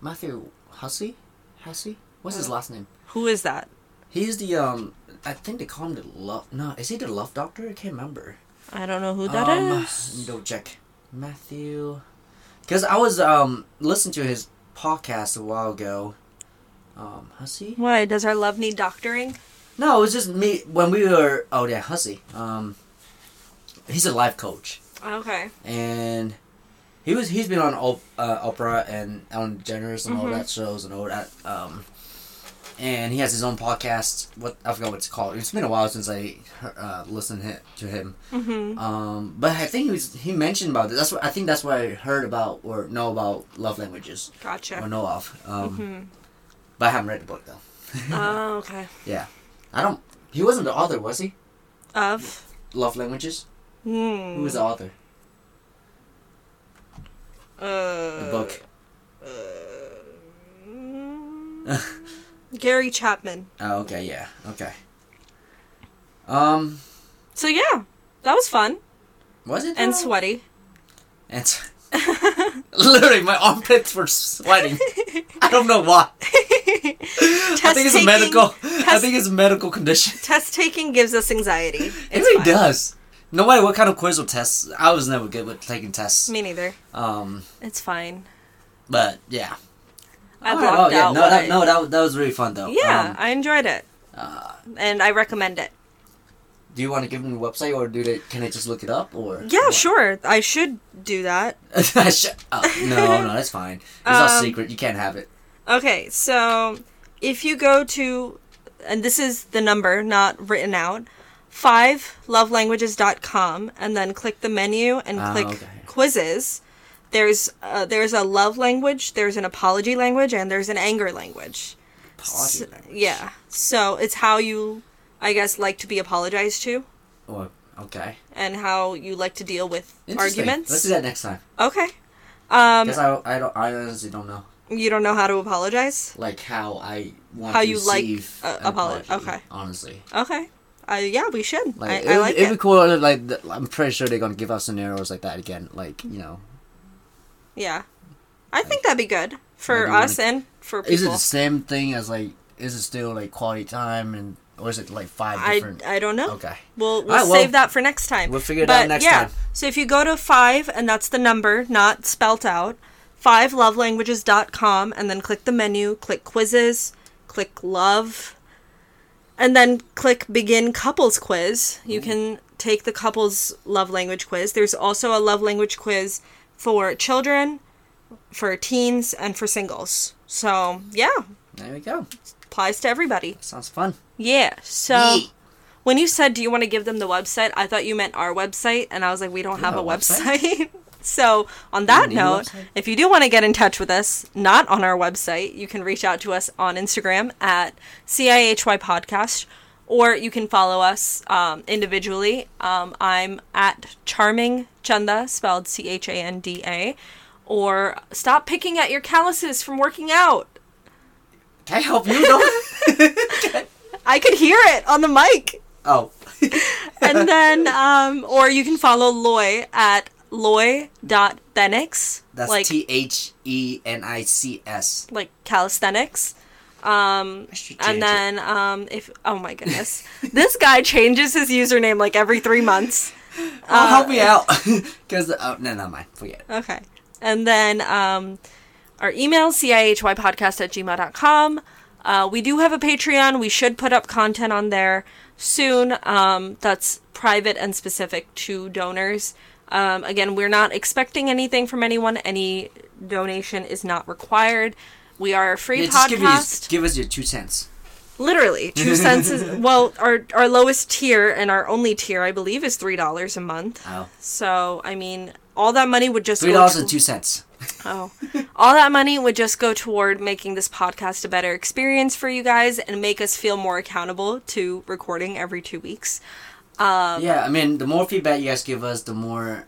Matthew Hussey, Hussey. What's his last name? Who is that? He's the um. I think they call him the love. No, is he the love doctor? I can't remember. I don't know who that is. um, me go check. Matthew. Because I was um listening to his podcast a while ago. Um, Hussey. Why does our love need doctoring? No, it was just me when we were. Oh yeah, Hussey. Um, he's a life coach. Okay. and he was he's been on uh, Oprah and Ellen DeGeneres and all Mhm. that shows and all that. Um, and he has his own podcast. What I forgot what it's called. It's been a while since I uh, listened to him. Mm-hmm. Um, but I think he was he mentioned about it. That's what I think that's what I heard about or know about love languages Gotcha. or know of. Um, hmm but I haven't read the book though. Oh, okay. Yeah, I don't. He wasn't the author, was he? Of. Love languages. Hmm. Who was the author? Uh, The book. mm, Gary Chapman. Oh, okay, yeah, okay. Um, So yeah, that was fun was it and though? sweaty. And s- literally, my armpits were sweating. I don't know why. I think it's a medical. I think it's a medical condition. Test taking gives us anxiety. It really fine. does. No matter what kind of quiz or tests, I was never good with taking tests. Me neither. Um, It's fine. but yeah. I Alright, blocked well, yeah, out no, that, I- no, that, that was really fun though. Yeah, Um, I enjoyed it, uh, and I recommend it. do you want to give them the website or do they? Can they just look it up or? Yeah, what? sure. I should do that. Shut up. No, no, that's fine. It's all Um, secret. You can't have it. Okay, so if you go to, and this is the number, not written out, 5lovelanguages.com, and then click the menu and Ah, click okay. quizzes. There's uh, there's a love language, there's an apology language, and there's an anger language. Apology S- language. yeah. So it's how you, I guess, like to be apologized to, Or, okay. and how you like to deal with arguments. Let's do that next time. Okay. Um, Because I, I don't. I honestly don't know. you don't know how to apologize? Like how I want How to you like, receive uh, apology, okay. Honestly. Okay. Uh, yeah, we should. Like, I, it, I would- like it'd it. be cool. Like I'm pretty sure they're gonna give us scenarios like that again. Like you know, Yeah. I think that'd be good for Like, us and for people. is it the same thing as like? Is it still like quality time and or is it like five I, different? I don't know. okay, We'll, we'll well, save that for next time. we'll figure it but out next time. yeah, time. So if you go to five, and that's the number, not spelt out, fivelovelanguages.com, and then click the menu, click quizzes, click love, and then click begin couples quiz. You can take the couples love language quiz. There's also a love language quiz for children, for teens, and for singles. So yeah, there we go. applies to everybody. Sounds fun. Yeah. So when you said, "Do you want to give them the website?" I thought you meant our website, and I was like, "We don't have a have a website? website." so on that note, if you do want to get in touch with us, not on our website, you can reach out to us on Instagram at CIHY Podcast, or you can follow us um, individually. Um, I'm at Charming Chanda, spelled C H A N D A. Or stop picking at your calluses from working out. Can I help you? though? I could hear it on the mic. oh. and then um or you can follow Loy at loy.thenics That's like T H E N I C S. like calisthenics um and then um if oh my goodness. This guy changes his username like every three months. Oh, help me uh, out. Because oh no, never mind. Forget. it. okay. And then um our email cihypodcast at gmail.com uh, we do have a patreon. We should put up content on there soon. Um, that's private and specific to donors. Um, again we're not expecting anything from anyone. Any donation is not required we are a free Yeah, just give, podcast give us your two cents. literally two cents is well our our lowest tier and our only tier i believe is three dollars a month Oh. so i mean all that money would just Three go dollars to- and two cents. Oh. All that money would just go toward making this podcast a better experience for you guys and make us feel more accountable to recording every two weeks. Um, yeah, I mean, the more feedback you guys give us, the more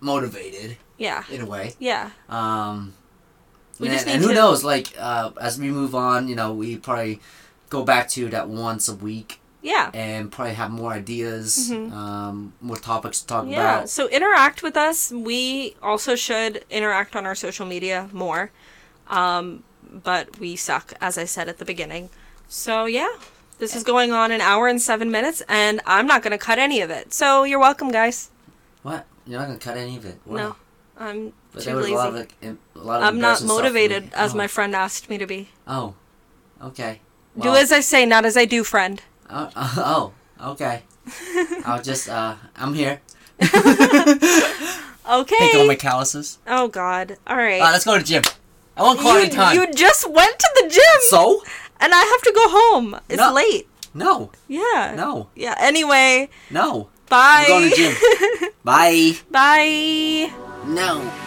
motivated Yeah. in a way. Yeah. Um, We and, just and who to- knows? Like, uh, as we move on, you know, we probably go back to that once a week Yeah. and probably have more ideas, um, more topics to talk Mm-hmm. Yeah. about. So interact with us. We also should interact on our social media more. Um, but we suck, as I said at the beginning. So yeah. This is going on an hour and seven minutes, and I'm not going to cut any of it. So you're welcome, guys. What? You're not gonna cut any of it? Why? No, I'm But too lazy. a lot of like, a lot of I'm not embarrassing stuff motivated as oh. my friend asked me to be. Oh, okay. Do as I say, not as I do, friend. Oh, oh, okay. I'll just uh, I'm here. Okay. Take all my calluses. Oh God. All right. Uh, let's go to the gym. I want quality you, time. you just went to the gym, so? and I have to go home. It's No. late. No, Yeah. no, Yeah. Anyway. no. Bye. I'm going to gym. Bye. Bye. No.